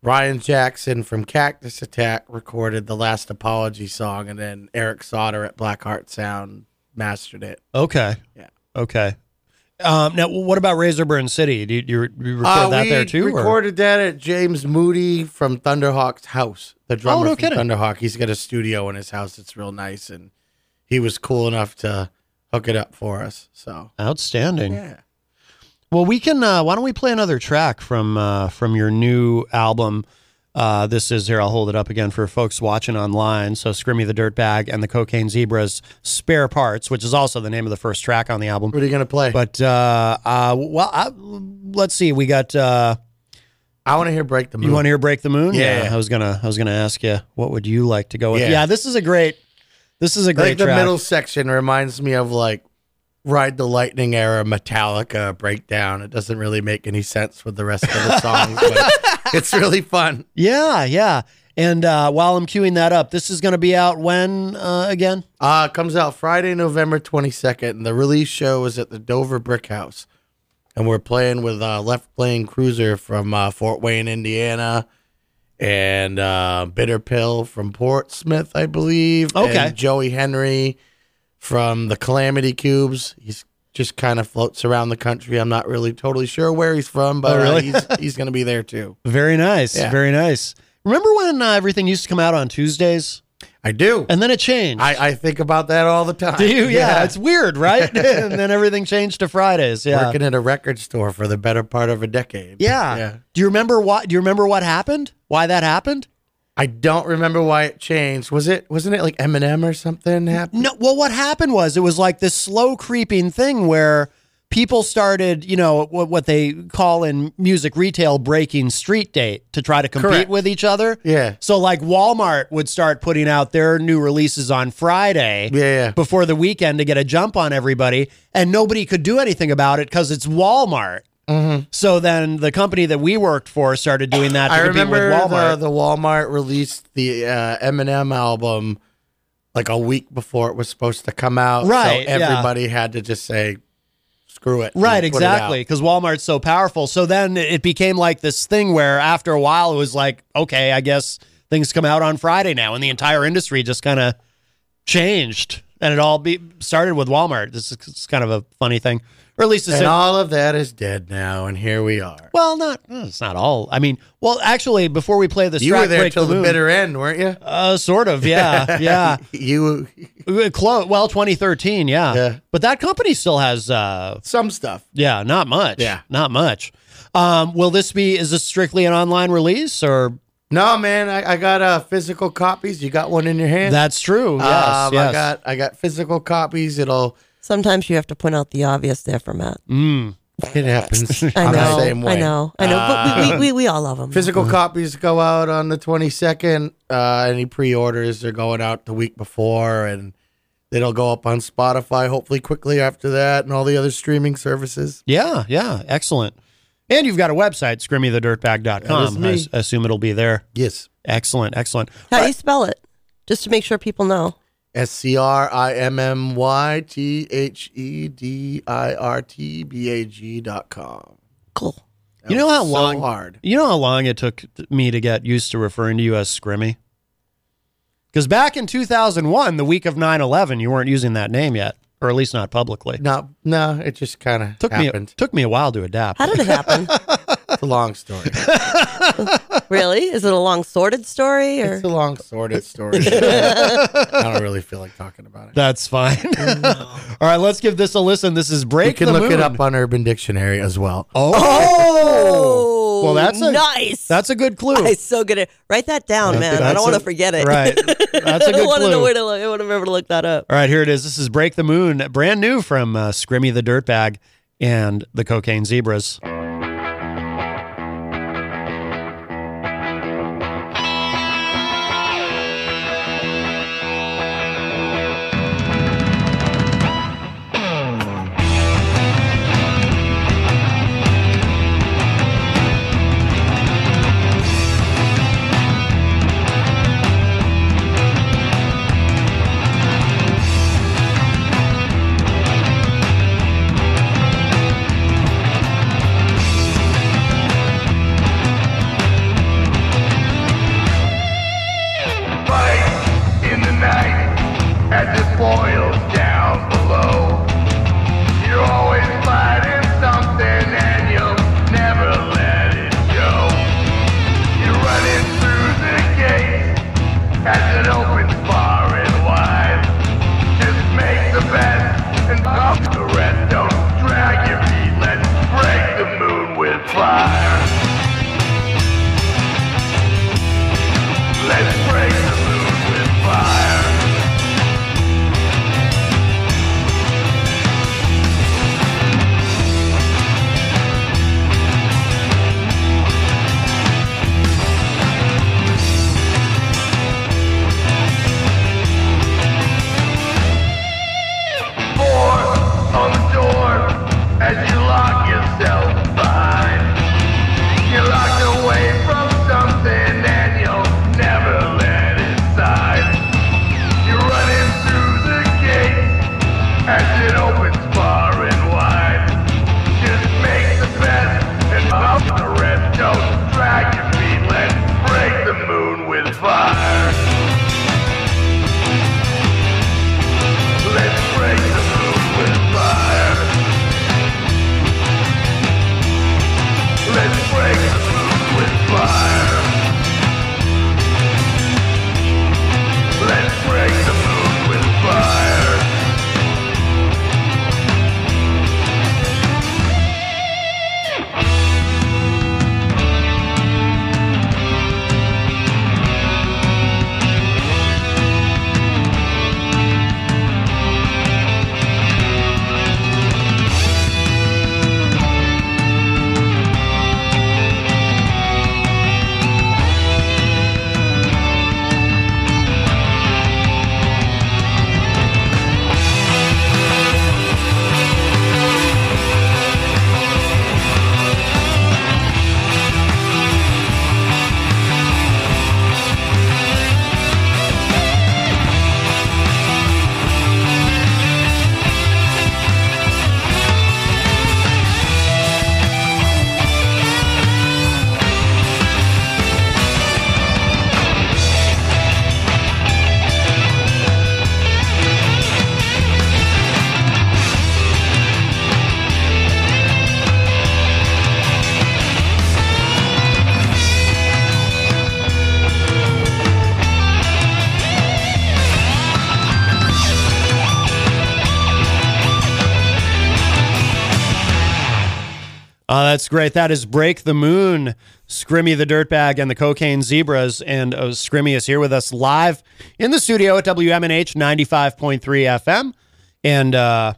Ryan Jackson from Cactus Attack recorded the last apology song, and then Eric Sauter at Blackheart Sound mastered it. Okay. Yeah. Okay. Um, now, what about Razorburn City? Do you, you, you record Uh, that there too? or- recorded that at James Moody from Thunderhawk's house. The drummer Oh, no from kidding. Thunderhawk. He's got a studio in his house. It's real nice, and he was cool enough to hook it up for us. So Outstanding. yeah, Well, we can. Uh, why don't we play another track from uh, from your new album? Uh, this is here. I'll hold it up again for folks watching online. So, Scrimmy the Dirtbag and the Cocaine Zebras Spare Parts, which is also the name of the first track on the album. What are you gonna play? But uh, uh, well, I, let's see. We got. Uh, I want to hear "Break the Moon." you want to hear "Break the Moon"? Yeah. I was gonna. I was gonna ask you what would you like to go with. Yeah. Yeah, this is a great. This is a great think the track. middle section reminds me of like Ride the Lightning era Metallica breakdown. It doesn't really make any sense with the rest of the songs, but it's really fun. Yeah, yeah. And uh, while I'm queuing that up, this is going to be out when uh, again? Uh, it comes out Friday, November 22nd. And the release show is at the Dover Brick House. And we're playing with uh, Left Lane Cruiser from uh, Fort Wayne, Indiana. And uh, Bitter Pill from Portsmouth, I believe. Okay. And Joey Henry from the Calamity Cubes. He's just kind of floats around the country. I'm not really totally sure where he's from, but Oh, really? uh, he's, he's going to be there too. Very nice. Yeah. Very nice. Remember when uh, everything used to come out on Tuesdays? I do. And then it changed. I, I think about that all the time. Do you? Yeah, it's weird, right? and then everything changed to Fridays. Yeah. Working at a record store for the better part of a decade. yeah. Yeah. Do you remember what? Do you remember what happened? Why that happened? I don't remember why it changed. Was it wasn't it like Eminem or something happened? No. Well, what happened was it was like this slow creeping thing where people started, you know, what, what they call in music retail breaking street date to try to compete Correct. with each other. Yeah. So like Walmart would start putting out their new releases on Friday Yeah, yeah. before the weekend to get a jump on everybody, and nobody could do anything about it because it's Walmart. Mm-hmm. So then the company that we worked for started doing that to I remember Walmart. the, the Walmart released the uh, Eminem album like a week before it was supposed to come out. Right, So yeah. everybody had to just say, screw it. Right, exactly. Because Walmart's so powerful. So then it became like this thing where after a while it was like, okay, I guess things come out on Friday now, and the entire industry just kind of changed, and it all be started with Walmart. This is kind of a funny thing, or at least And all of that is dead now, and here we are. well, not uh, it's not all. I mean, well, actually, before we play this, You track, were there till the, Moon- bitter end, weren't you? Uh, sort of, yeah, yeah. you close. Well, 2013, yeah. Yeah. But that company still has uh, some stuff. Yeah, not much. Yeah. not much. Um, will this be? Is this strictly an online release or? No, man, I, I got uh, physical copies. You got one in your hand? That's true. Yes, Um, yes. I got I got physical copies. It'll Sometimes you have to point out the obvious there for Matt. Mm. it happens. I I'm know. the same way. I know. I know. but we, we, we, we all love them. Physical copies go out on the 22nd. Uh, any pre-orders are going out the week before, and it'll go up on Spotify hopefully quickly after that, and all the other streaming services. Yeah, yeah, excellent. And you've got a website, That is scrimmythedirtbag.com. me. I s- assume it'll be there. Yes. Excellent, excellent. How do you spell it? Just to make sure people know. S C R I M M Y T H E D I R T B A G dot com. Cool. You know how so long? hard. You know how long it took me to get used to referring to you as Scrimmy? Because back in 2001, the week of 9/11, you weren't using that name yet, or at least not publicly. No, no, it just kind of Took me happened. took me a while to adapt. How did it happen? it's a long story. really? Is it a long sorted story or? It's a long sorted story. I don't really feel like talking about it. That's fine. All right, let's give this a listen. This is Break the Moon. you can the look it up on Urban Dictionary as well. Oh, well, that's a nice. That's a good clue. I'm so good at write that down, man. I That's don't want a- to forget it. right. That's a I good want to know clue. where to look. I want to remember to look that up. All right, here it is. This is Break the Moon, brand new from uh, Scrimmy the Dirtbag and the Cocaine Zebras. Great. That is Break the Moon, Scrimmy the Dirtbag, and the Cocaine Zebras. And uh, Scrimmy is here with us live in the studio at WMNH 95.3 FM. And, uh,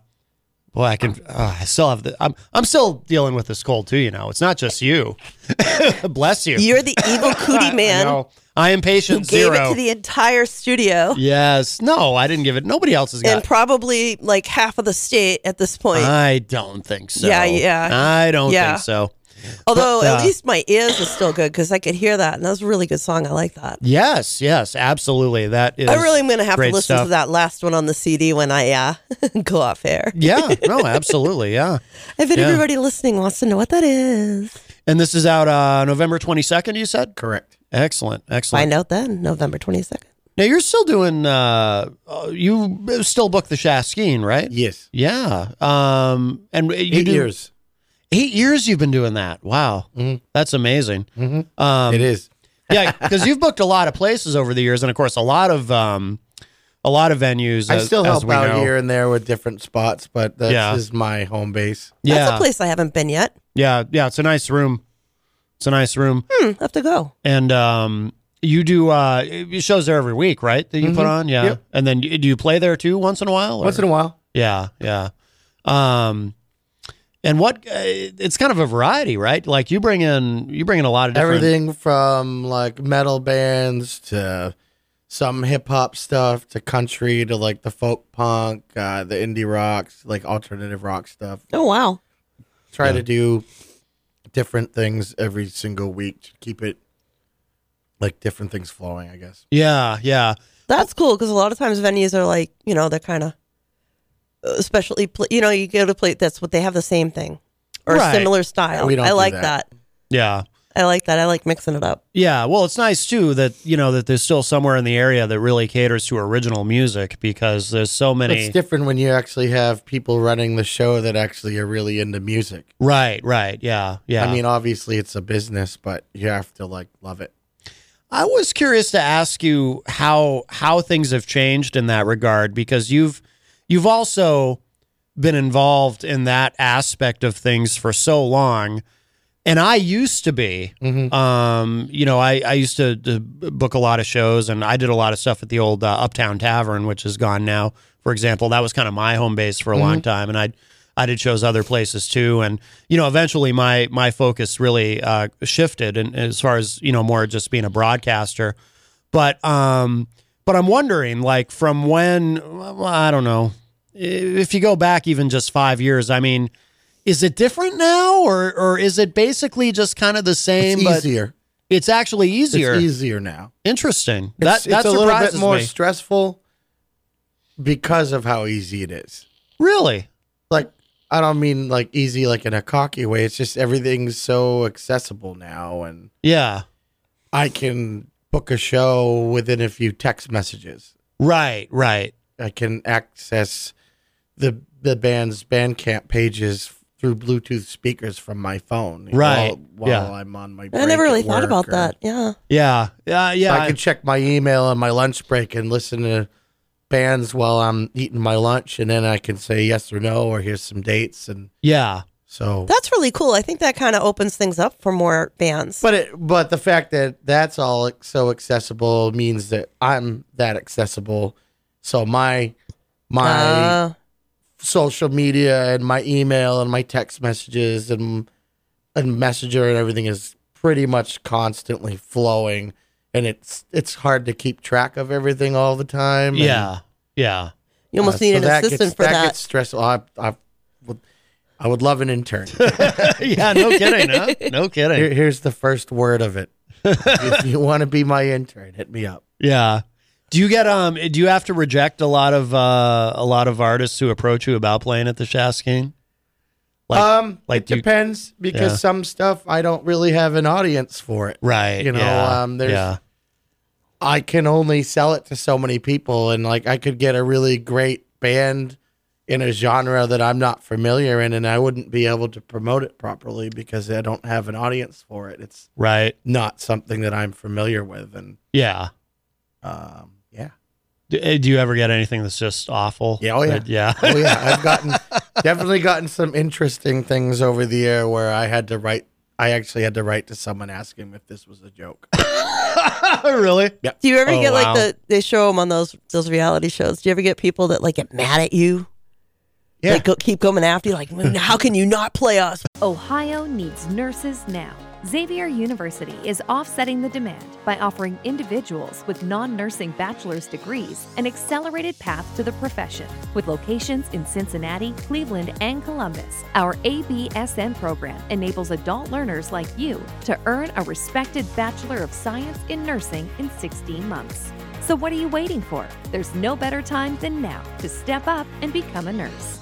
boy, I can, uh, I still have the, I'm, I'm still dealing with this cold too, you know. It's not just you. Bless you. You're the evil cootie I man know. I am who patient gave it to the entire studio yes. No, I didn't give it. Nobody else has got and probably like half of the state at this point. I don't think so. Yeah, yeah. I don't Yeah. think so. Although But, at uh, least my ears are still good because I could hear that, and that was a really good song. I like that. Yes, yes, absolutely. That is. I really am going to have to listen stuff. to that last one on the CD when I uh, go off air. Yeah, no, absolutely, yeah. I bet Yeah. everybody listening wants to know what that is. And this is out uh, November 22nd, you said? Correct. Excellent, excellent. Find out then, November 22nd. Now, you're still doing, uh, uh, you still book the Shaskeen, right? Yes. Yeah. Um, and you Eight do- years. Eight years you've been doing that. Wow. That's amazing. Um, It is. yeah, because you've booked a lot of places over the years, and of course, a lot of um, a lot of venues. I as- still as help we out know. here and there with different spots, but this Yeah. is my home base. Yeah, That's a place I haven't been yet. yeah, yeah. It's a nice room. It's a nice room. Hmm, have to go. And um, you do uh, shows there every week, right? That you put Mhm. on, yeah. Yep. And then do you play there too once in a while? or- Once in a while. Yeah, yeah. Um, and what? Uh, it's kind of a variety, right? Like you bring in you bring in a lot of different. Everything from like metal bands to some hip hop stuff to country to like the folk punk, uh, the indie rocks, like alternative rock stuff. Oh, wow. Try Yeah. to do different things every single week to keep it like different things flowing, I guess. Yeah, yeah. That's cool because a lot of times venues are like, you know, they're kind of Uh, especially, you know, you go to play, that's what they have the same thing or Right. similar style. We don't I do like that. that. Yeah. I like that. I like mixing it up. Yeah, well, it's nice too that you know that there's still somewhere in the area that really caters to original music because there's so many. It's different when you actually have people running the show that actually are really into music. Right, right, yeah, yeah. I mean, obviously it's a business, but you have to like love it. I was curious to ask you how how things have changed in that regard because you've you've also been involved in that aspect of things for so long. And I used to be, um, you know, I, I used to, to book a lot of shows and I did a lot of stuff at the old uh, Uptown Tavern, which is gone now. For example, that was kind of my home base for a long Mhm. time. And I, I did shows other places too. And, you know, eventually my, my focus really uh, shifted and as far as, you know, more just being a broadcaster. But, um, but I'm wondering like from when, well, I don't know, if you go back even just five years, I mean, is it different now, or or is it basically just kind of the same? It's but easier. It's actually easier. It's easier now. Interesting. It's, that that it's a little bit more me. stressful because of how easy it is. Really? like I don't mean like easy like in a cocky way. It's just everything's so accessible now and Yeah. I can book a show within a few text messages. Right, right. I can access the the band's Bandcamp pages through Bluetooth speakers from my phone. Right, While, while yeah. I'm on my I never really at thought about or- that. Yeah. Yeah. Yeah. Yeah. I can check my email on my lunch break and listen to bands while I'm eating my lunch, and then I can say yes or no, or here's some dates, and yeah. So. That's really cool. I think that kind of opens things up for more bands. But it, but the fact that that's all so accessible means that I'm that accessible. So my my Ah. social media and my email and my text messages and and messenger and everything is pretty much constantly flowing and it's it's hard to keep track of everything all the time. and- Yeah. Yeah. You almost need an assistant gets, for that. That gets stressful. I, I would I would love an intern. yeah, no kidding, huh? No kidding. Here- here's the first word of it. if you want to be my intern, hit me up. Yeah. Do you get um? Do you have to reject a lot of uh a lot of artists who approach you about playing at the Shaskeen? um, like it you- depends because Yeah. some stuff I don't really have an audience for it. Right. You know, yeah, um, there's yeah. I can only sell it to so many people, and like I could get a really great band in a genre that I'm not familiar in, and I wouldn't be able to promote it properly because I don't have an audience for it. It's Right. not something that I'm familiar with, and Yeah. um, yeah. Do, uh, do you ever get anything that's just awful? Yeah, oh yeah, That- yeah. oh yeah. I've gotten definitely gotten some interesting things over the air where I had to write. I actually had to write to someone asking if this was a joke. really? Yeah. Do you ever Oh, get wow. like the they show them on those those reality shows? Do you ever get people that like get mad at you? Yeah. Like go, keep coming after you. Like, how can you not play us? Ohio needs nurses now. Xavier University is offsetting the demand by offering individuals with non nursing bachelor's degrees an accelerated path to the profession. With locations in Cincinnati, Cleveland, and Columbus, our ABSN program enables adult learners like you to earn a respected Bachelor of Science in Nursing in 16 months. So, what are you waiting for? There's no better time than now to step up and become a nurse.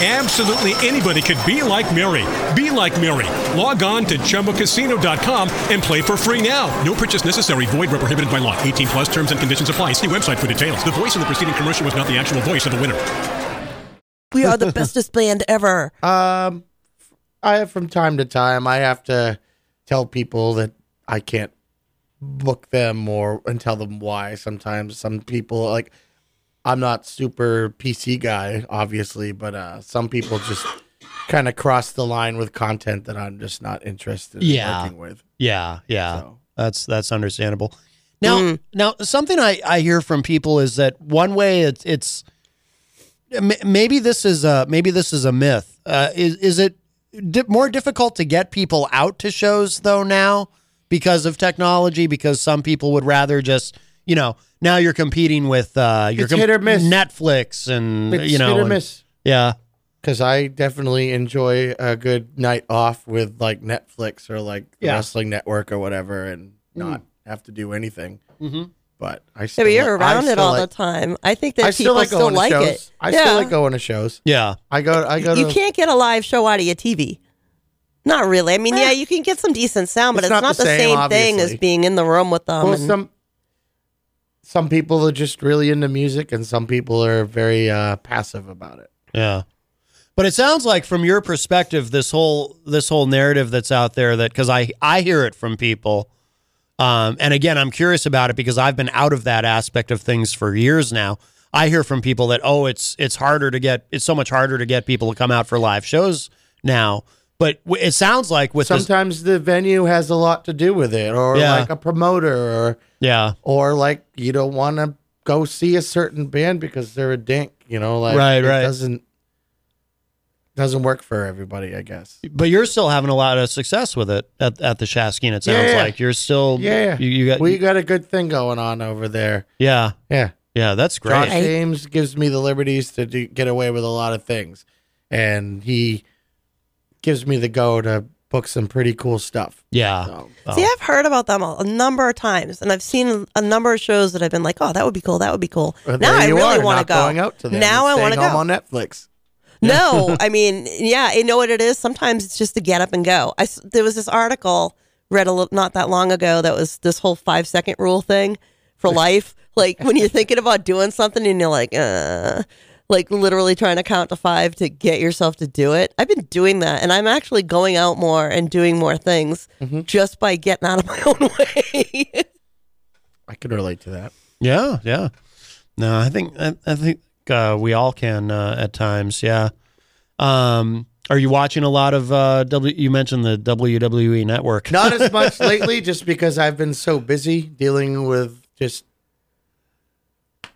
Absolutely anybody could be like Mary. Be like Mary. Log on to ChumbaCasino.com and play for free now. No purchase necessary. Void where prohibited by law. 18 plus terms and conditions apply. See website for details. The voice in the preceding commercial was not the actual voice of the winner. We are the bestest band ever. Um, I from time to time I have to tell people that I can't book them or and tell them why. Sometimes some people like I'm not super PC guy, obviously, but uh, some people just kind of cross the line with content that I'm just not interested in Yeah. working with. Yeah, yeah. That's that's understandable. Now, now something I I hear from people is that one way it's it's maybe this is a maybe this is a myth. Uh, is is it di- more difficult to get people out to shows though now because of technology? Because some people would rather just you know now you're competing with uh, you're It's hit or miss. Netflix and It's you know hit or and- miss. yeah. Because I definitely enjoy a good night off with like Netflix or like the Yeah. Wrestling Network or whatever, and Mm. not have to do anything. Mhm. But I Yeah, still but you're li- I around it still all like- the time. I think that I people still like still going like to shows. it. I yeah. still like going to shows. Yeah, I go. I go to. You can't get a live show out of your TV. Not really. I mean, yeah, you can get some decent sound, but It's it's, not not, the the same, same, thing as obviously. being in the room with them. Well, and- some some people are just really into music, and some people are very uh, passive about it. Yeah. But it sounds like from your perspective this whole this whole narrative that's out there that cuz I I hear it from people um and again I'm curious about it because I've been out of that aspect of things for years now. I hear from people that oh it's it's harder to get it's so much harder to get people to come out for live shows now. But w- it sounds like with this Sometimes the venue has a lot to do with it, or Yeah. like a promoter, or yeah, or like you don't want to go see a certain band because they're a dink. You know, like Right, it right. Doesn't doesn't work for everybody, I guess. but you're still having a lot of success with it at, at the Shaskeen it sounds Yeah. like. You're still Yeah, you, you got we got a good thing going on over there. Yeah. Yeah. Yeah, that's great. Josh James gives me the liberties to do, get away with a lot of things, and he gives me the go to book some pretty cool stuff. Yeah. See, I've heard about them a, a number of times, and I've seen a number of shows that I've been like, "Oh, that would be cool. That would be cool." Well, now I really want to not go. going out to them now I want to go on Netflix. No, I mean, yeah, you know what it is. Sometimes it's just to get up and go. I s- there was this article read a little not that long ago that was this whole five second rule thing for life. Like when you're thinking about doing something and you're like, uh, like literally trying to count to five to get yourself to do it. I've been doing that, and I'm actually going out more and doing more things Mm-hmm. just by getting out of my own way. I can relate to that. Yeah, yeah. No, I think I, I think uh, we all can uh, at times. Yeah. Um, are you watching a lot of uh, W? You mentioned the WWE Network. Not as much lately, just because I've been so busy dealing with just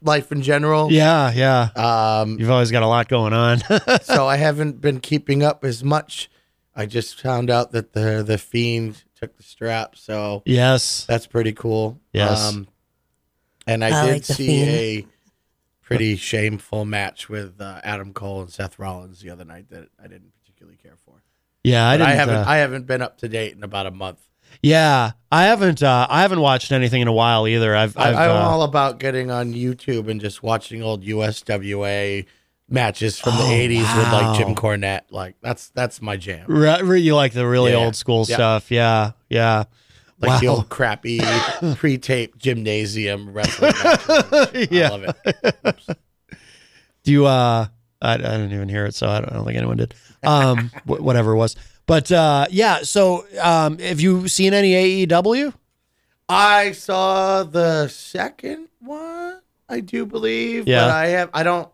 life in general. Yeah, yeah. Um, You've always got a lot going on. so I haven't been keeping up as much. I just found out that the the fiend took the strap, so Yes. that's pretty cool. Yes. and I, I did like see Fiend. a pretty shameful match with uh, Adam Cole and Seth Rollins the other night that I didn't particularly care for. yeah, I But didn't. haven't uh, I haven't been up to date in about a month. Yeah, I haven't. Uh, I haven't watched anything in a while either. I've. I, I've I'm uh, all about getting on YouTube and just watching old USWA matches from the Oh, 80s with like Jim. Cornette. Like that's that's my jam. You like the really Yeah. old school Yeah. stuff? Yeah, yeah. Like the old crappy pre-tape gymnasium wrestling. Yeah. I love it. Do you? Uh, I, I didn't even hear it, so I don't, I don't think anyone did. Um, wh- whatever it was, but uh, yeah. So, um, have you seen any AEW? I saw the second one, I do believe. Yeah. But I have I don't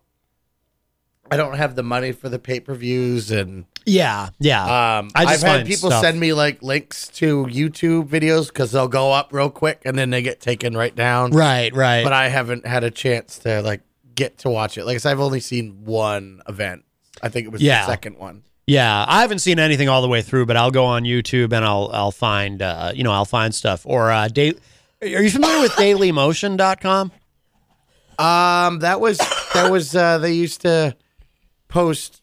I don't have the money for the pay-per-views and Yeah, yeah. um I I've had people stuff- send me like links to YouTube videos cuz they'll go up real quick and then they get taken right down. Right, right. But I haven't had a chance to like get to watch it. Like I said, I've only seen one event. I think it was Yeah. the second one. Yeah, I haven't seen anything all the way through, but I'll go on YouTube and I'll I'll find uh, you know I'll find stuff or uh, da- Are you familiar with DailyMotion.com? Um, that was that was uh they used to post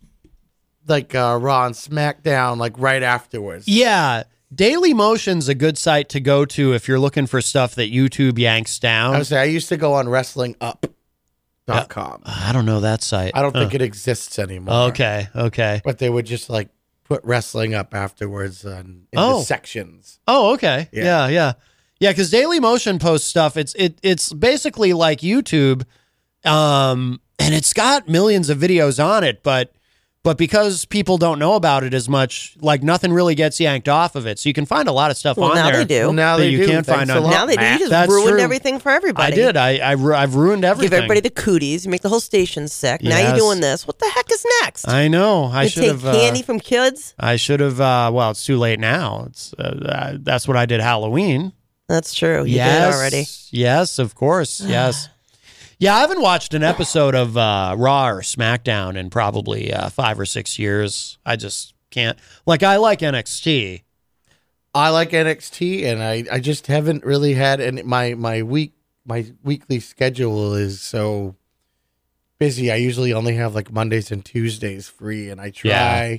like uh Raw and SmackDown like right afterwards. Yeah, Daily Motion's a good site to go to if you're looking for stuff that YouTube yanks down. I would say I used to go on wrestlingup.com. I don't know that site. I don't think it exists anymore. Okay, okay. But they would just like put wrestling up afterwards and in Oh. the sections. Oh, okay. Yeah. Yeah, yeah. Yeah, because Daily Motion posts stuff. It's it it's basically like YouTube. Um and it's got millions of videos on it, but but because people don't know about it as much, like nothing really gets yanked off of it. So you can find a lot of stuff Well, on now there. Now they do. Well, now that they you do. can't Thanks find a on now they do. You just That's ruined true. everything for everybody. I did. I, I ru- I've ruined everything. Give everybody the cooties. You make the whole station sick. Now you're doing this. What the heck is next? I know. I should take have. uh, candy from kids. I should have. Uh, well, it's too late now. It's uh, uh, that's what I did Halloween. That's true. You yes, did already. Yes, of course. Yes. Yeah, I haven't watched an episode of uh, Raw or SmackDown in probably uh, five or six years. I just can't. Like, I like NXT. I like NXT and I, I just haven't really had any my my week my weekly schedule is so busy. I usually only have like Mondays and Tuesdays free and I try Yeah.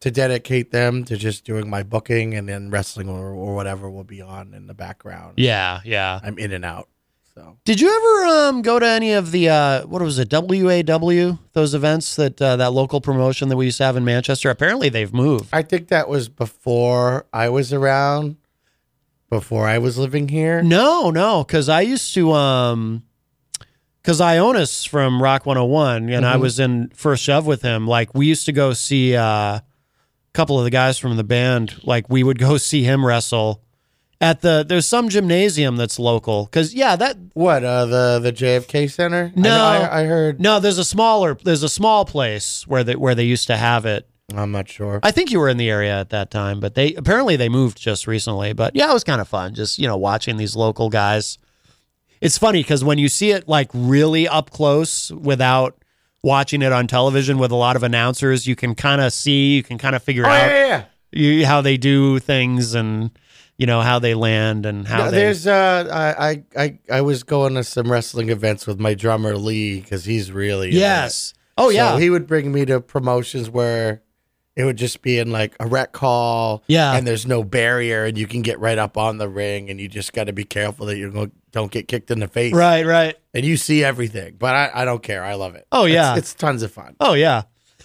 to dedicate them to just doing my booking and then wrestling or, or whatever will be on in the background. Yeah, yeah. I'm in and out. So Did you ever um, go to any of the uh, what was it WAW those events that uh, that local promotion that we used to have in Manchester? Apparently, they've moved. I think that was before I was around, before I was living here. No, no, because I used to um because Ionis from Rock 101 and I Mhm. was in first shove with him. Like we used to go see uh, a couple of the guys from the band. Like we would go see him wrestle at the there's some gymnasium that's local because yeah that What uh the the JFK Center? I no I, I heard. no there's a smaller there's a small place where they where they used to have it. I'm not sure. I think you were in the area at that time, but they apparently they moved just recently. But yeah, it was kind of fun, just you know, watching these local guys. It's funny because when you see it like really up close without watching it on television with a lot of announcers, you can kind of see, you can kind of figure Oh, out yeah, yeah. you, how they do things, and you know how they land and how No, they. there's uh I, I I was going to some wrestling events with my drummer Lee because he's really Yes. it. Oh, So yeah. he would bring me to promotions where it would just be in like a rec hall. Yeah. and there's no barrier and you can get right up on the ring and you just got to be careful that you don't don't get kicked in the face. Right, right. And you see everything, but I, I don't care. I love it. Oh, It's- yeah. it's, tons of fun. Oh yeah.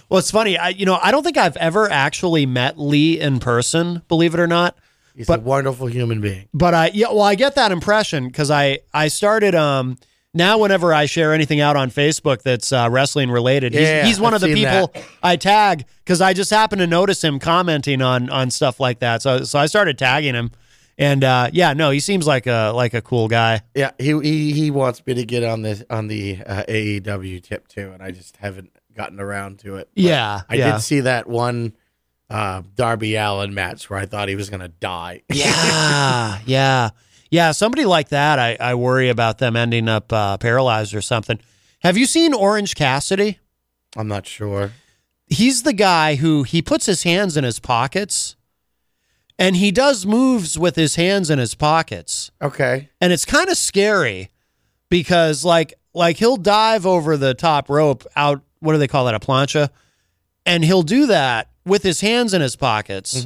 Well, it's funny. I you know I don't think I've ever actually met Lee in person. Believe it or not. He's but a wonderful human being. but I yeah. Well, I get that impression because I I started um. Now, whenever I share anything out on Facebook that's uh, wrestling related, he's, Yeah, he's one I've of the people that. I tag because I just happen to notice him commenting on on stuff like that. So so I started tagging him, and uh, yeah, no, he seems like a like a cool guy. Yeah, he he he wants me to get on this on the uh, AEW tip too, and I just haven't gotten around to it. But Yeah, I yeah. did see that one uh, Darby Allin match where I thought he was gonna die. Yeah, yeah, yeah. Somebody like that, I, I worry about them ending up uh, paralyzed or something. Have you seen Orange Cassidy? I'm not sure. He's the guy who he puts his hands in his pockets, and he does moves with his hands in his pockets, Okay. and it's kind of scary because like like he'll dive over the top rope out. What do they call that? A plancha, and he'll do that with his hands in his pockets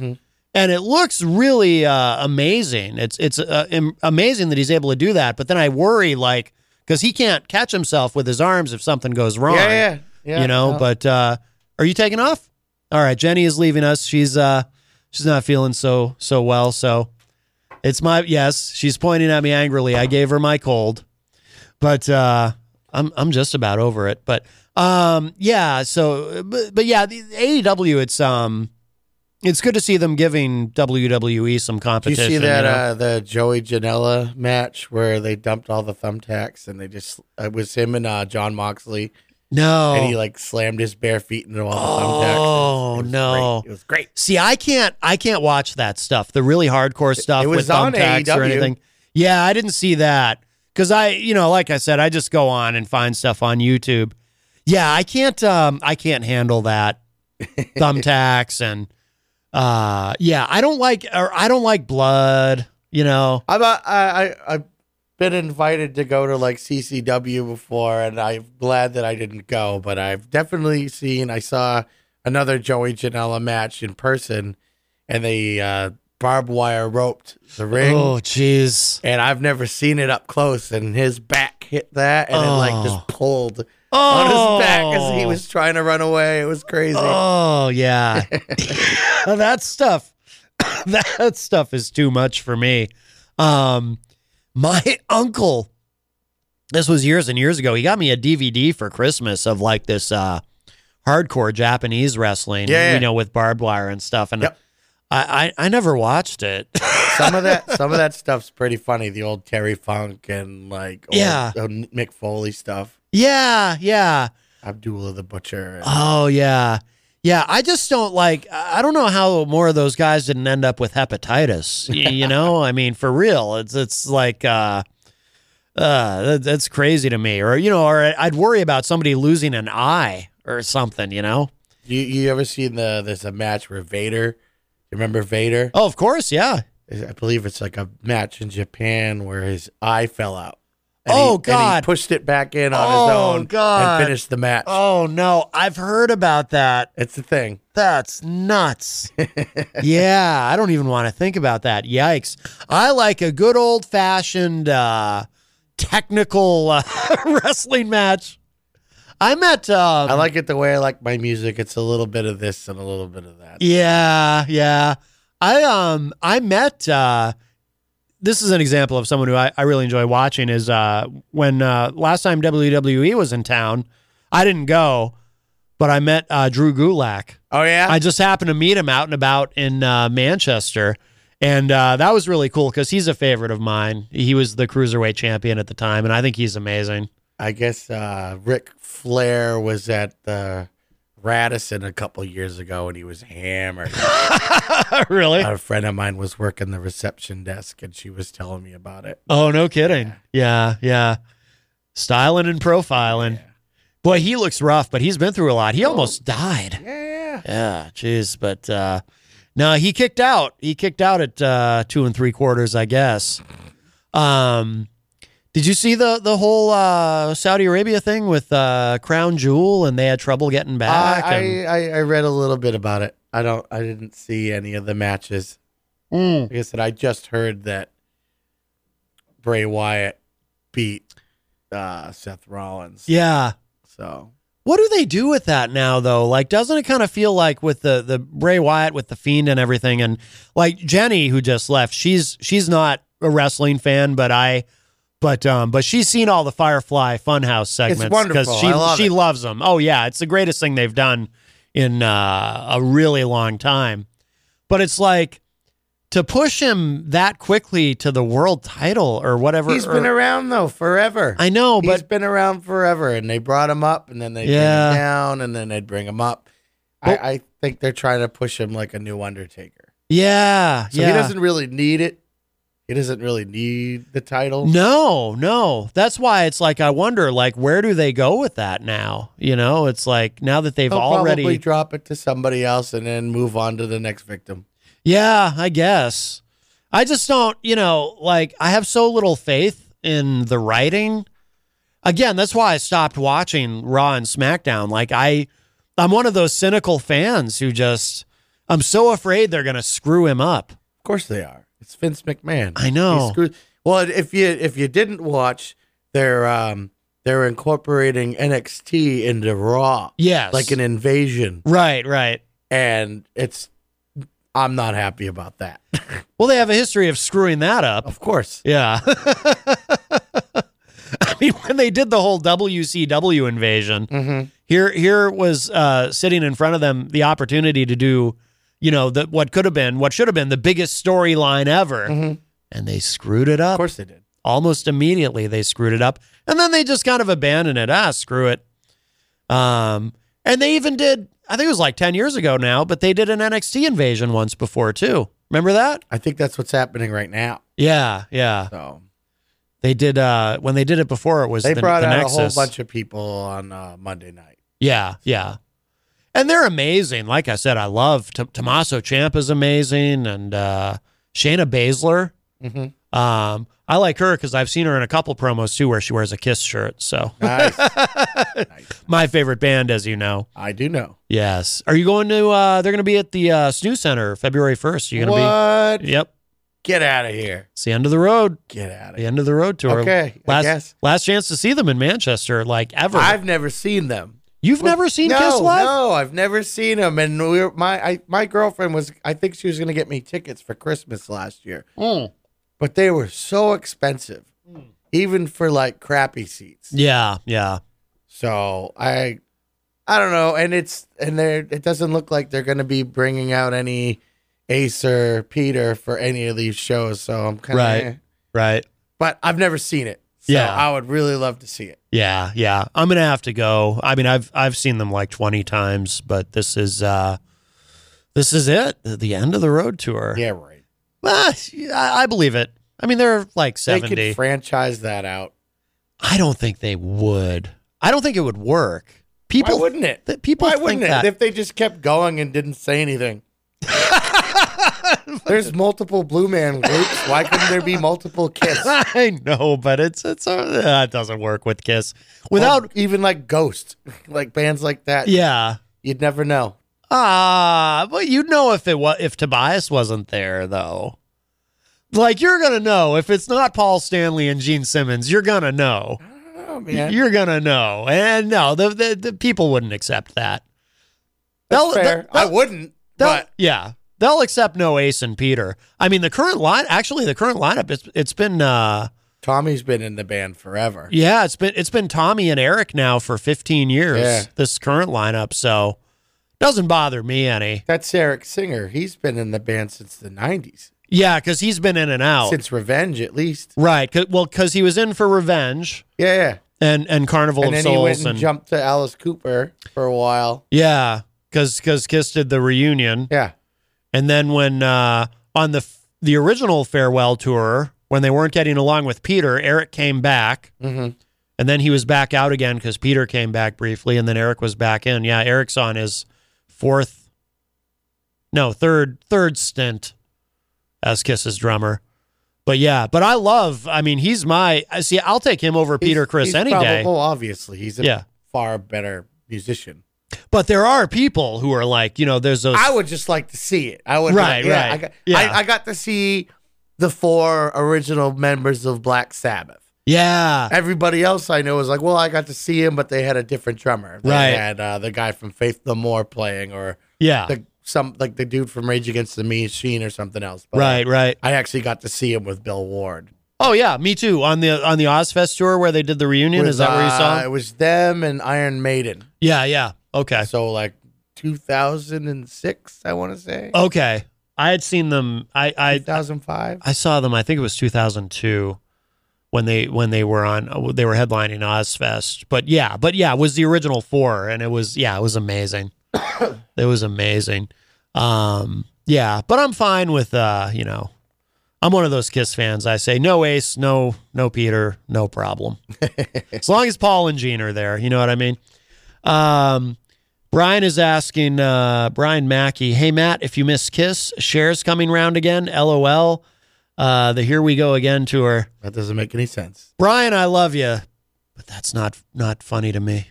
and it looks really uh, amazing. It's it's uh, am- amazing that he's able to do that. But then I worry, like, because he can't catch himself with his arms if something goes wrong. Yeah, yeah, yeah. You know. yeah. But uh, are you taking off? All right, Jenny is leaving us. She's uh, she's not feeling so so well. So it's my yes. She's pointing at me angrily. I gave her my cold, but uh, I'm I'm just about over it. But um, yeah. So but, but yeah, the AEW. It's um. It's good to see them giving WWE some Did you see that know? uh, the Joey Janela match where they dumped all the thumbtacks and they just it was him and uh, Jon Moxley. no. And he like slammed his bare feet into all the thumbtacks. Oh It was- it was no! great. It was great. See, I can't, I can't watch that stuff. The really hardcore stuff it was with thumbtacks or anything. Yeah, I didn't see that because I, you know, like I said, I just go on and find stuff on YouTube. Yeah, I can't, um, I can't handle that thumbtacks and, uh, yeah, I don't like, or I don't like blood. You know, I'm a, I, I I've been invited to go to like CCW before, and I'm glad that I didn't go. But I've definitely seen. I saw another Joey Janela match in person, and they uh, barbed wire roped the ring. Oh, jeez. And I've never seen it up close. And his back hit that, and it like Oh. just pulled on his back as he Oh. was trying to run away. It was crazy. Oh yeah, that stuff. That stuff is too much for me. Um, my uncle. This was years and years ago. He got me a DVD for Christmas of like this uh, hardcore Japanese wrestling. Yeah, yeah. you know, with barbed wire and stuff. And Yep. I, I I never watched it. some of that some of that stuff's pretty funny. The old Terry Funk and like Yeah. old Mick Foley stuff. Yeah, yeah. Abdullah the Butcher. Oh yeah. Yeah, I just don't like I don't know how more of those guys didn't end up with hepatitis. y- You know? I mean, for real. It's it's like uh uh that, that's crazy to me. Or you know, or I'd worry about somebody losing an eye or something, you know? You you ever seen the there's a match where Vader? You remember Vader? Oh, of course, yeah. I believe it's like a match in Japan where his eye fell out. Oh, he, and God. he pushed it back in on Oh, his own God. and finished the match. Oh no, I've heard about that. It's a thing. That's nuts. yeah, I don't even want to think about that. Yikes. I like a good old fashioned uh technical uh, wrestling match. I met um, I like it the way I like my music. It's a little bit of this and a little bit of that. Yeah, yeah. I um I met uh this is an example of someone who I, I really enjoy watching is uh when uh last time WWE was in town, I didn't go, but I met uh Drew Gulak. Oh yeah. I just happened to meet him out and about in uh, Manchester. And uh, that was really cool because he's a favorite of mine. He was the cruiserweight champion at the time, and I think he's amazing. I guess uh, Ric Flair was at the Radisson a couple years ago and he was hammered. really? A friend of mine was working the reception desk and she was telling me about it. Oh, no kidding. Yeah, yeah. Styling and profiling. Boy, he looks rough, but he's been through a lot. He almost died. Yeah, yeah. Yeah, jeez. But uh, No, he kicked out. He kicked out at uh, two and three quarters, I guess. Um, did you see the the whole uh, Saudi Arabia thing with uh, Crown Jewel and they had trouble getting back? I, and- I I read a little bit about it. I don't. I didn't see any of the matches. Mm. Like I said, I just heard that Bray Wyatt beat uh, Seth Rollins. yeah. So What do they do with that now, though? Like, doesn't it kind of feel like with the the Bray Wyatt with the Fiend and everything, and like Jenny who just left, she's she's not a wrestling fan, but I, but um, but she's seen all the Firefly Funhouse segments because she love she it. loves them. Oh yeah, it's the greatest thing they've done in uh, a really long time. But it's like to push him that quickly to the world title or whatever. he's been around though forever. I know, He's but been around forever, and they brought him up, and then they Yeah. bring him down, and then they'd bring him up. I, I think they're trying to push him like a new Undertaker. yeah, So yeah. he doesn't really need it. He doesn't really need the title. No, no. That's why it's like I wonder, like, where do they go with that now? You know, it's like now that they've They'll already. probably drop it to somebody else and then move on to the next victim. yeah, I guess. I just don't, you know, like I have so little faith in the writing. Again, that's why I stopped watching Raw and SmackDown. Like I, I'm one of those cynical fans who just, I'm so afraid they're gonna screw him up. Of course they are. It's Vince McMahon. I know. Well, if you if you didn't watch, they're um they're incorporating NXT into Raw. Yes. like an invasion, Right, right. and it's. I'm not happy about that. Well, they have a history of screwing that up. Of course. Yeah. I mean, when they did the whole WCW invasion, Mm-hmm. here here was uh, sitting in front of them the opportunity to do, you know, the, what could have been, what should have been the biggest storyline ever, and they screwed it up. Mm-hmm. Of course they did. Almost immediately, they screwed it up, and then they just kind of abandoned it. Ah, screw it. Um, and they even did. I think it was like ten years ago now, but they did an NXT invasion once before too. Remember that? I think that's what's happening right now. Yeah, yeah. So They did uh when they did it before it was they the, brought the out Nexus. a whole bunch of people on uh, Monday night. Yeah, yeah. And they're amazing. Like I said, I love T- Tommaso Ciampa is amazing and uh Shayna Baszler. Mhm. Um I like her because I've seen her in a couple promos too where she wears a Kiss shirt. So Nice. my favorite band, as you know. I do know. Yes. Are you going to uh they're gonna be at the uh SNHU Center February first. You're gonna What? be Yep. Get out of here. It's the end of the road. Get out of here. The here. end of the road tour. Okay, Last last chance to see them in Manchester, like ever. I've never seen them. You've never seen no, Kiss live? No, I've never seen them. And we were, my I, my girlfriend was. I think she was going to get me tickets for Christmas last year, Mm. but they were so expensive, even for like crappy seats. Yeah, yeah. So I, I don't know. And it's and they it doesn't look like they're going to be bringing out any Ace or Peter for any of these shows. So I'm kind of Right. Right. But I've never seen it. So Yeah. I would really love to see it. Yeah, yeah. I'm gonna have to go. I mean, I've I've seen them like 20 times, but this is uh this is it. The- end of the road tour. Yeah, right. Ah, I, I believe it. I mean, they're like 70. They 70. could franchise that out. I don't think they would. I don't think it would work. People Why wouldn't it? th- people Why wouldn't that. it? If they just kept going and didn't say anything. There's multiple Blue Man groups. Why couldn't there be multiple Kiss? I know, but it's it's uh, that doesn't work with Kiss. Without Or even like Ghost, like bands like that. yeah. You'd never know. Ah, but you'd know if it was if Tobias wasn't there though. Like you're gonna know if it's not Paul Stanley and Gene Simmons. You're gonna know. Oh man. You're gonna know. And no, the the, the people wouldn't accept that. That's fair. I wouldn't. But yeah, they'll accept no Ace and Peter. I mean, the current line, actually, the current lineup, it's it's been, uh, Tommy's been in the band forever. yeah, it's been it's been Tommy and Eric now for 15 years. Yeah. This current lineup, so doesn't bother me any. That's Eric Singer. He's been in the band since the 90s. Yeah, because he's been in and out. Since Revenge, at least. right. 'cause- well, because he was in for Revenge Yeah, yeah. and and Carnival and of then he went Souls and, and jumped to Alice Cooper for a while. yeah, because because Kiss did the reunion. Yeah. And then when uh, on the the original farewell tour, when they weren't getting along with Peter, Eric came back, Mhm. and then he was back out again because Peter came back briefly, and then Eric was back in. Yeah, Eric's on his fourth No, third third stint as Kiss's drummer. But yeah, but I love. I mean, he's my. I See, I'll take him over Peter Criss He's any day. Well, obviously, he's a Yeah. far better musician. But there are people who are like, you know, there's those. I would just like to see it. I would. Right, yeah, right. I got, Yeah. I, I got to see the four original members of Black Sabbath. yeah, Everybody else I know was like, well, I got to see him, but they had a different drummer. They Right. had uh, the guy from Faith No More playing, or Yeah. the, some like the dude from Rage Against the Machine or something else. But right, right. I actually got to see him with Bill Ward. Oh yeah, me too. On the on the Ozzfest tour where they did the reunion, With, is that where you saw? uh, him? It was them and Iron Maiden. Yeah, yeah. Okay. So like 2006, I want to say. Okay. I had seen them. I I 2005. I saw them. I think it was 2002 when they when they were on they were headlining Ozzfest. But yeah, but yeah, it was the original four, and it was yeah, it was amazing. it was amazing. Um, yeah, but I'm fine with uh, you know, I'm one of those Kiss fans. I say no Ace, no no Peter, no problem. as long as Paul and Gene are there, you know what I mean. Um, Brian is asking uh, Brian Mackey, hey Matt, if you miss Kiss, Cher's coming round again. LOL. Uh, the Here We Go Again tour. That doesn't make any sense. Brian, I love you, but that's not not funny to me.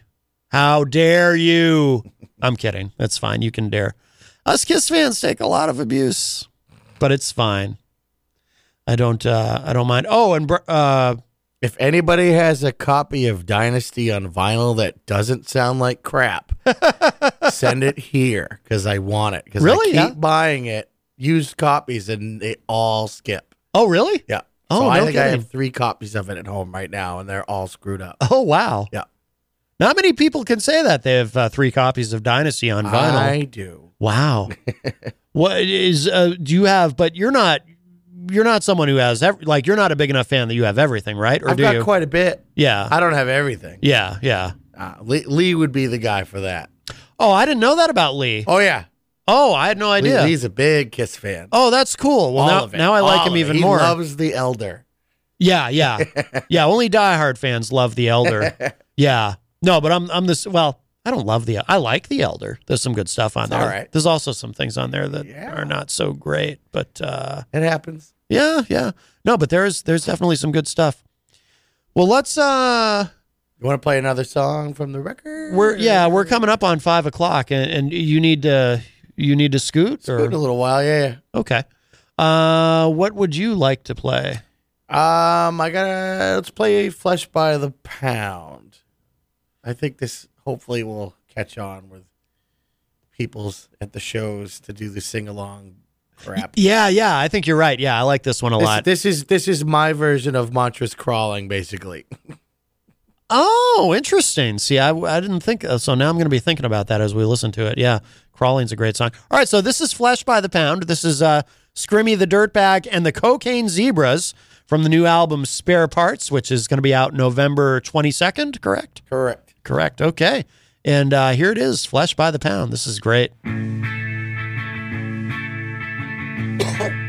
How dare you? I'm kidding. That's fine. You can dare. Us Kiss fans take a lot of abuse, but it's fine. I don't. Uh, I don't mind. Oh, and uh, If anybody has a copy of Dynasty on vinyl that doesn't sound like crap, send it here because I want it. Because Really? I keep Yeah. buying it, used copies, and they all skip. oh, really? Yeah. Oh, so I no think I kidding. have three copies of it at home right now, and they're all screwed up. Oh, wow. Yeah. Not many people can say that they have uh, three copies of Dynasty on vinyl. I do. Wow. what is uh, do you have but you're not you're not someone who has ev- like you're not a big enough fan that you have everything, right? Or I've do got you? quite a bit. yeah. I don't have everything. yeah, yeah. Uh, Lee, Lee would be the guy for that. Oh, I didn't know that about Lee. Oh yeah, Oh, I had no Lee- idea. Lee's a big Kiss fan. oh, that's cool. Well, All now now I like All him even he more. He loves the Elder. yeah, yeah. yeah, only diehard fans love the Elder. yeah. No, but I'm I'm this well, I don't love the I like the Elder. There's some good stuff on It's there. all right. There's also some things on there that are not so great, but uh It happens. Yeah, yeah. No, but there's there's definitely some good stuff. Well, let's uh You want to play another song from the record? we're yeah, we're coming up on five o'clock and, and you need to you need to scoot or a little while, yeah. Okay. Uh what would you like to play? Um, I gotta let's play Flesh by the Pound. I think this hopefully will catch on with people's at the shows to do the sing along crap. Yeah, yeah, I think you're right. Yeah, I like this one a This, lot. this is this is my version of Mantras Crawling, basically. Oh, interesting. See, I, I didn't think uh, so. Now I'm going to be thinking about that as we listen to it. Yeah, Crawling's a great song. All right, so this is Flesh by the Pound. This is uh, Scrimmy the Dirtbag and the Cocaine Zebras from the new album Spare Parts, which is going to be out November 22nd, correct? Correct. Correct. Okay. And uh, here it is Flesh by the Pound. This is great. Mm-hmm.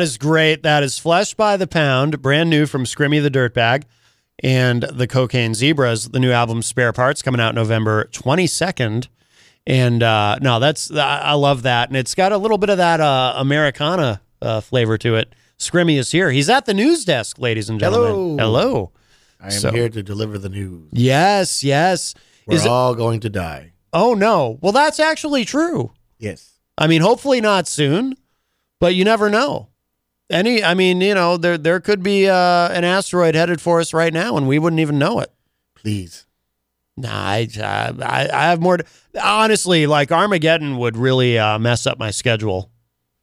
That is great. That is Flesh by the Pound, brand new from Scrimmy the Dirtbag and the Cocaine Zebras, the new album Spare Parts coming out November 22nd. And uh, no, that's I love that. And it's got a little bit of that uh, Americana uh, flavor to it. Scrimmy is here. He's at the news desk, ladies and gentlemen. Hello. Hello. I am So- here to deliver the news. Yes, yes. We're Is it- all going to die. oh, no. Well, that's actually true. Yes. I mean, hopefully not soon, but you never know. Any, I mean, you know, there there could be uh, an asteroid headed for us right now, and we wouldn't even know it. Please. Nah, I, I, I have more. To, honestly, like Armageddon would really uh, mess up my schedule.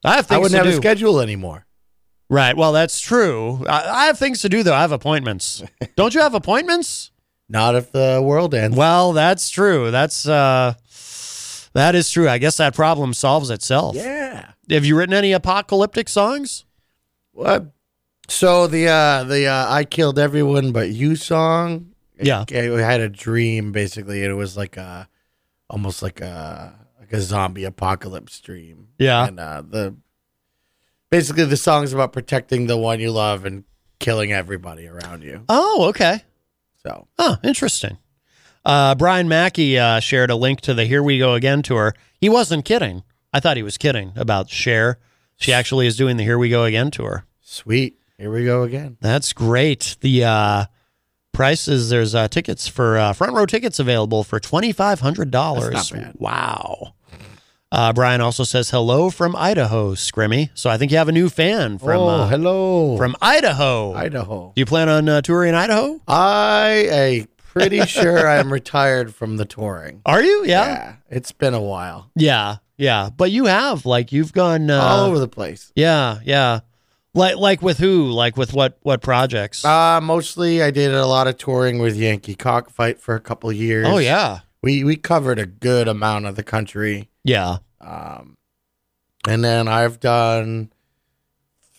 I have things I wouldn't have do. a schedule anymore. Right. Well, that's true. I, I have things to do though. I have appointments. Don't you have appointments? Not if the world ends. Well, that's true. That's uh, that is true. I guess that problem solves itself. Yeah. Have you written any apocalyptic songs? What? So the uh the uh, I killed everyone but you song. Yeah. I had a dream basically. It was like a almost like a like a zombie apocalypse dream. Yeah. And uh the basically the song's about protecting the one you love and killing everybody around you. Oh, okay. So Oh, interesting. Uh, Brian Mackey uh, shared a link to the Here We Go Again tour. He wasn't kidding. I thought he was kidding about Cher. She actually is doing the Here We Go Again tour. Sweet. Here we go again. That's great. The uh, prices there's uh, tickets for uh, front row tickets available for twenty five hundred dollars. That's not bad. Wow. Uh, Brian also says hello from Idaho, Scrimmy. So I think you have a new fan from oh, uh, hello. from Idaho. Idaho. Do you plan on uh, touring Idaho? I am pretty sure I'm retired from the touring. Are you? Yeah. Yeah. It's been a while. Yeah, yeah, but you have like you've gone uh, All over the place. Yeah, yeah. Like like with who? Like with what what projects? Uh mostly I did a lot of touring with Yankee Cockfight for a couple years. oh yeah, We we covered a good amount of the country. yeah. Um and then I've done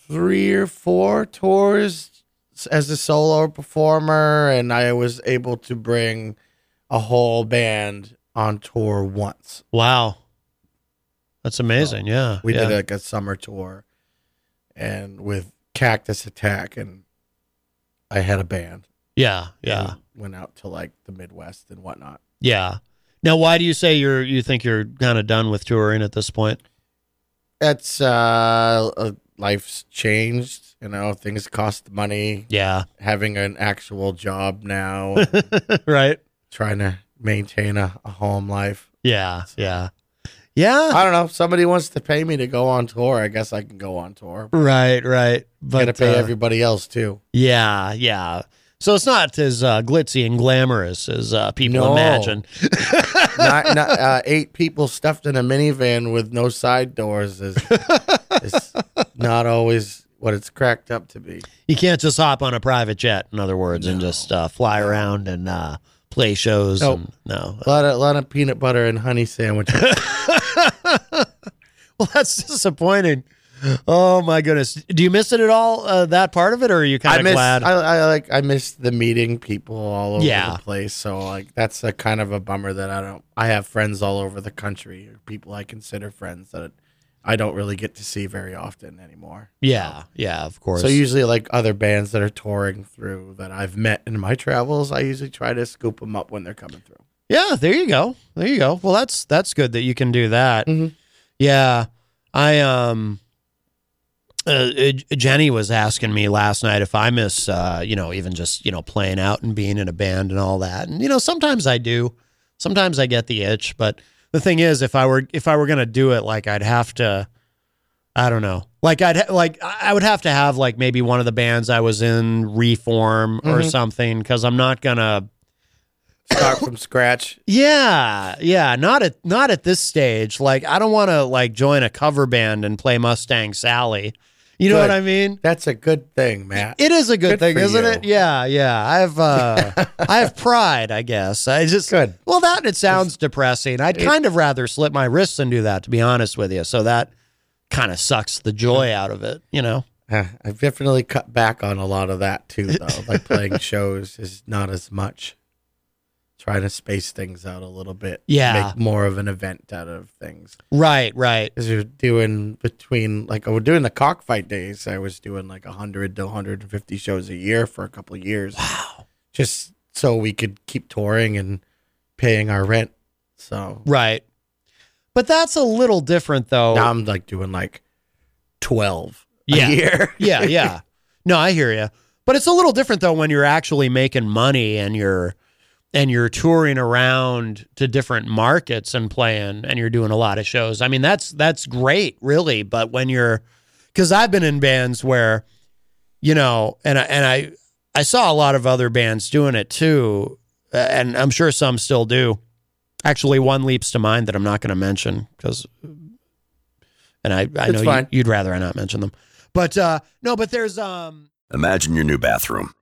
three or four tours as a solo performer and I was able to bring a whole band on tour once. Wow, that's amazing. yeah, We yeah. did like a summer tour and with Cactus Attack and I had a band. Yeah, yeah, Went out to like the Midwest and whatnot. yeah. Now, why do you say you're you think you're kind of done with touring at this point? It's uh, uh life's changed, you know, things cost money. Yeah, Having an actual job now, right. trying to maintain a, a home life. Yeah, yeah, yeah. I don't know. If somebody wants to pay me to go on tour, I guess I can go on tour. Right, right. But Gotta pay uh, everybody else too. Yeah, yeah. So it's not as uh, glitzy and glamorous as uh, people No. imagine. not, not uh, eight people stuffed in a minivan with no side doors is, is not always what it's cracked up to be. You can't just hop on a private jet, in other words, and just uh, fly around and uh, play shows. Nope. And, no. A lot of, lot of peanut butter and honey sandwiches. Well, that's disappointing. Oh my goodness! Do you miss it at all? Uh, that part of it, or are you kind of glad? I, I like. I miss the meeting people all over Yeah. the place. So like, that's a kind of a bummer that I don't. I have friends all over the country, or people I consider friends that I don't really get to see very often anymore. yeah, yeah, of course. So usually, like other bands that are touring through that I've met in my travels, I usually try to scoop them up when they're coming through. Yeah, there you go. There you go. Well, that's that's good that you can do that. Yeah, I um, uh, uh, Jenny was asking me last night if I miss, uh, you know, even just you know playing out and being in a band and all that. And you know, sometimes I do. Sometimes I get the itch, but the thing is, if I were if I were gonna do it, like I'd have to. I don't know. Like I'd ha- like I would have to have like maybe one of the bands I was in reform or Mhm. something because I'm not gonna Start from scratch. yeah, yeah, not at not at this stage. Like I don't want to like join a cover band and play Mustang Sally. You know Good. what I mean? That's a good thing, Matt. It is a good, Good thing, isn't you. it? Yeah, yeah. I have uh I have pride, I guess. I just Good. Well, that it sounds depressing. I'd kind of rather slit my wrists than do that to be honest with you. So that kind of sucks the joy out of it, you know. Uh, I've definitely cut back on a lot of that too, though. like playing shows is not as much. Trying to space things out a little bit. Yeah. Make more of an event out of things. Right, right. Because you're doing between, like, I was doing the cockfight days. I was doing like 100 to 150 shows a year for a couple of years. Wow. Just so we could keep touring and paying our rent. So Right. But that's a little different though. now I'm like doing like 12 yeah. a year. yeah, yeah. No, I hear you. But it's a little different though when you're actually making money and you're and you're touring around to different markets and playing and you're doing a lot of shows. I mean, that's that's great, really, but when you're cuz I've been in bands where you know, and I, and I I saw a lot of other bands doing it too, uh, and I'm sure some still do. Actually, one leaps to mind that I'm not going to mention because and I, I It's know you, you'd rather I not mention them. But uh no, but there's um Imagine your new bathroom.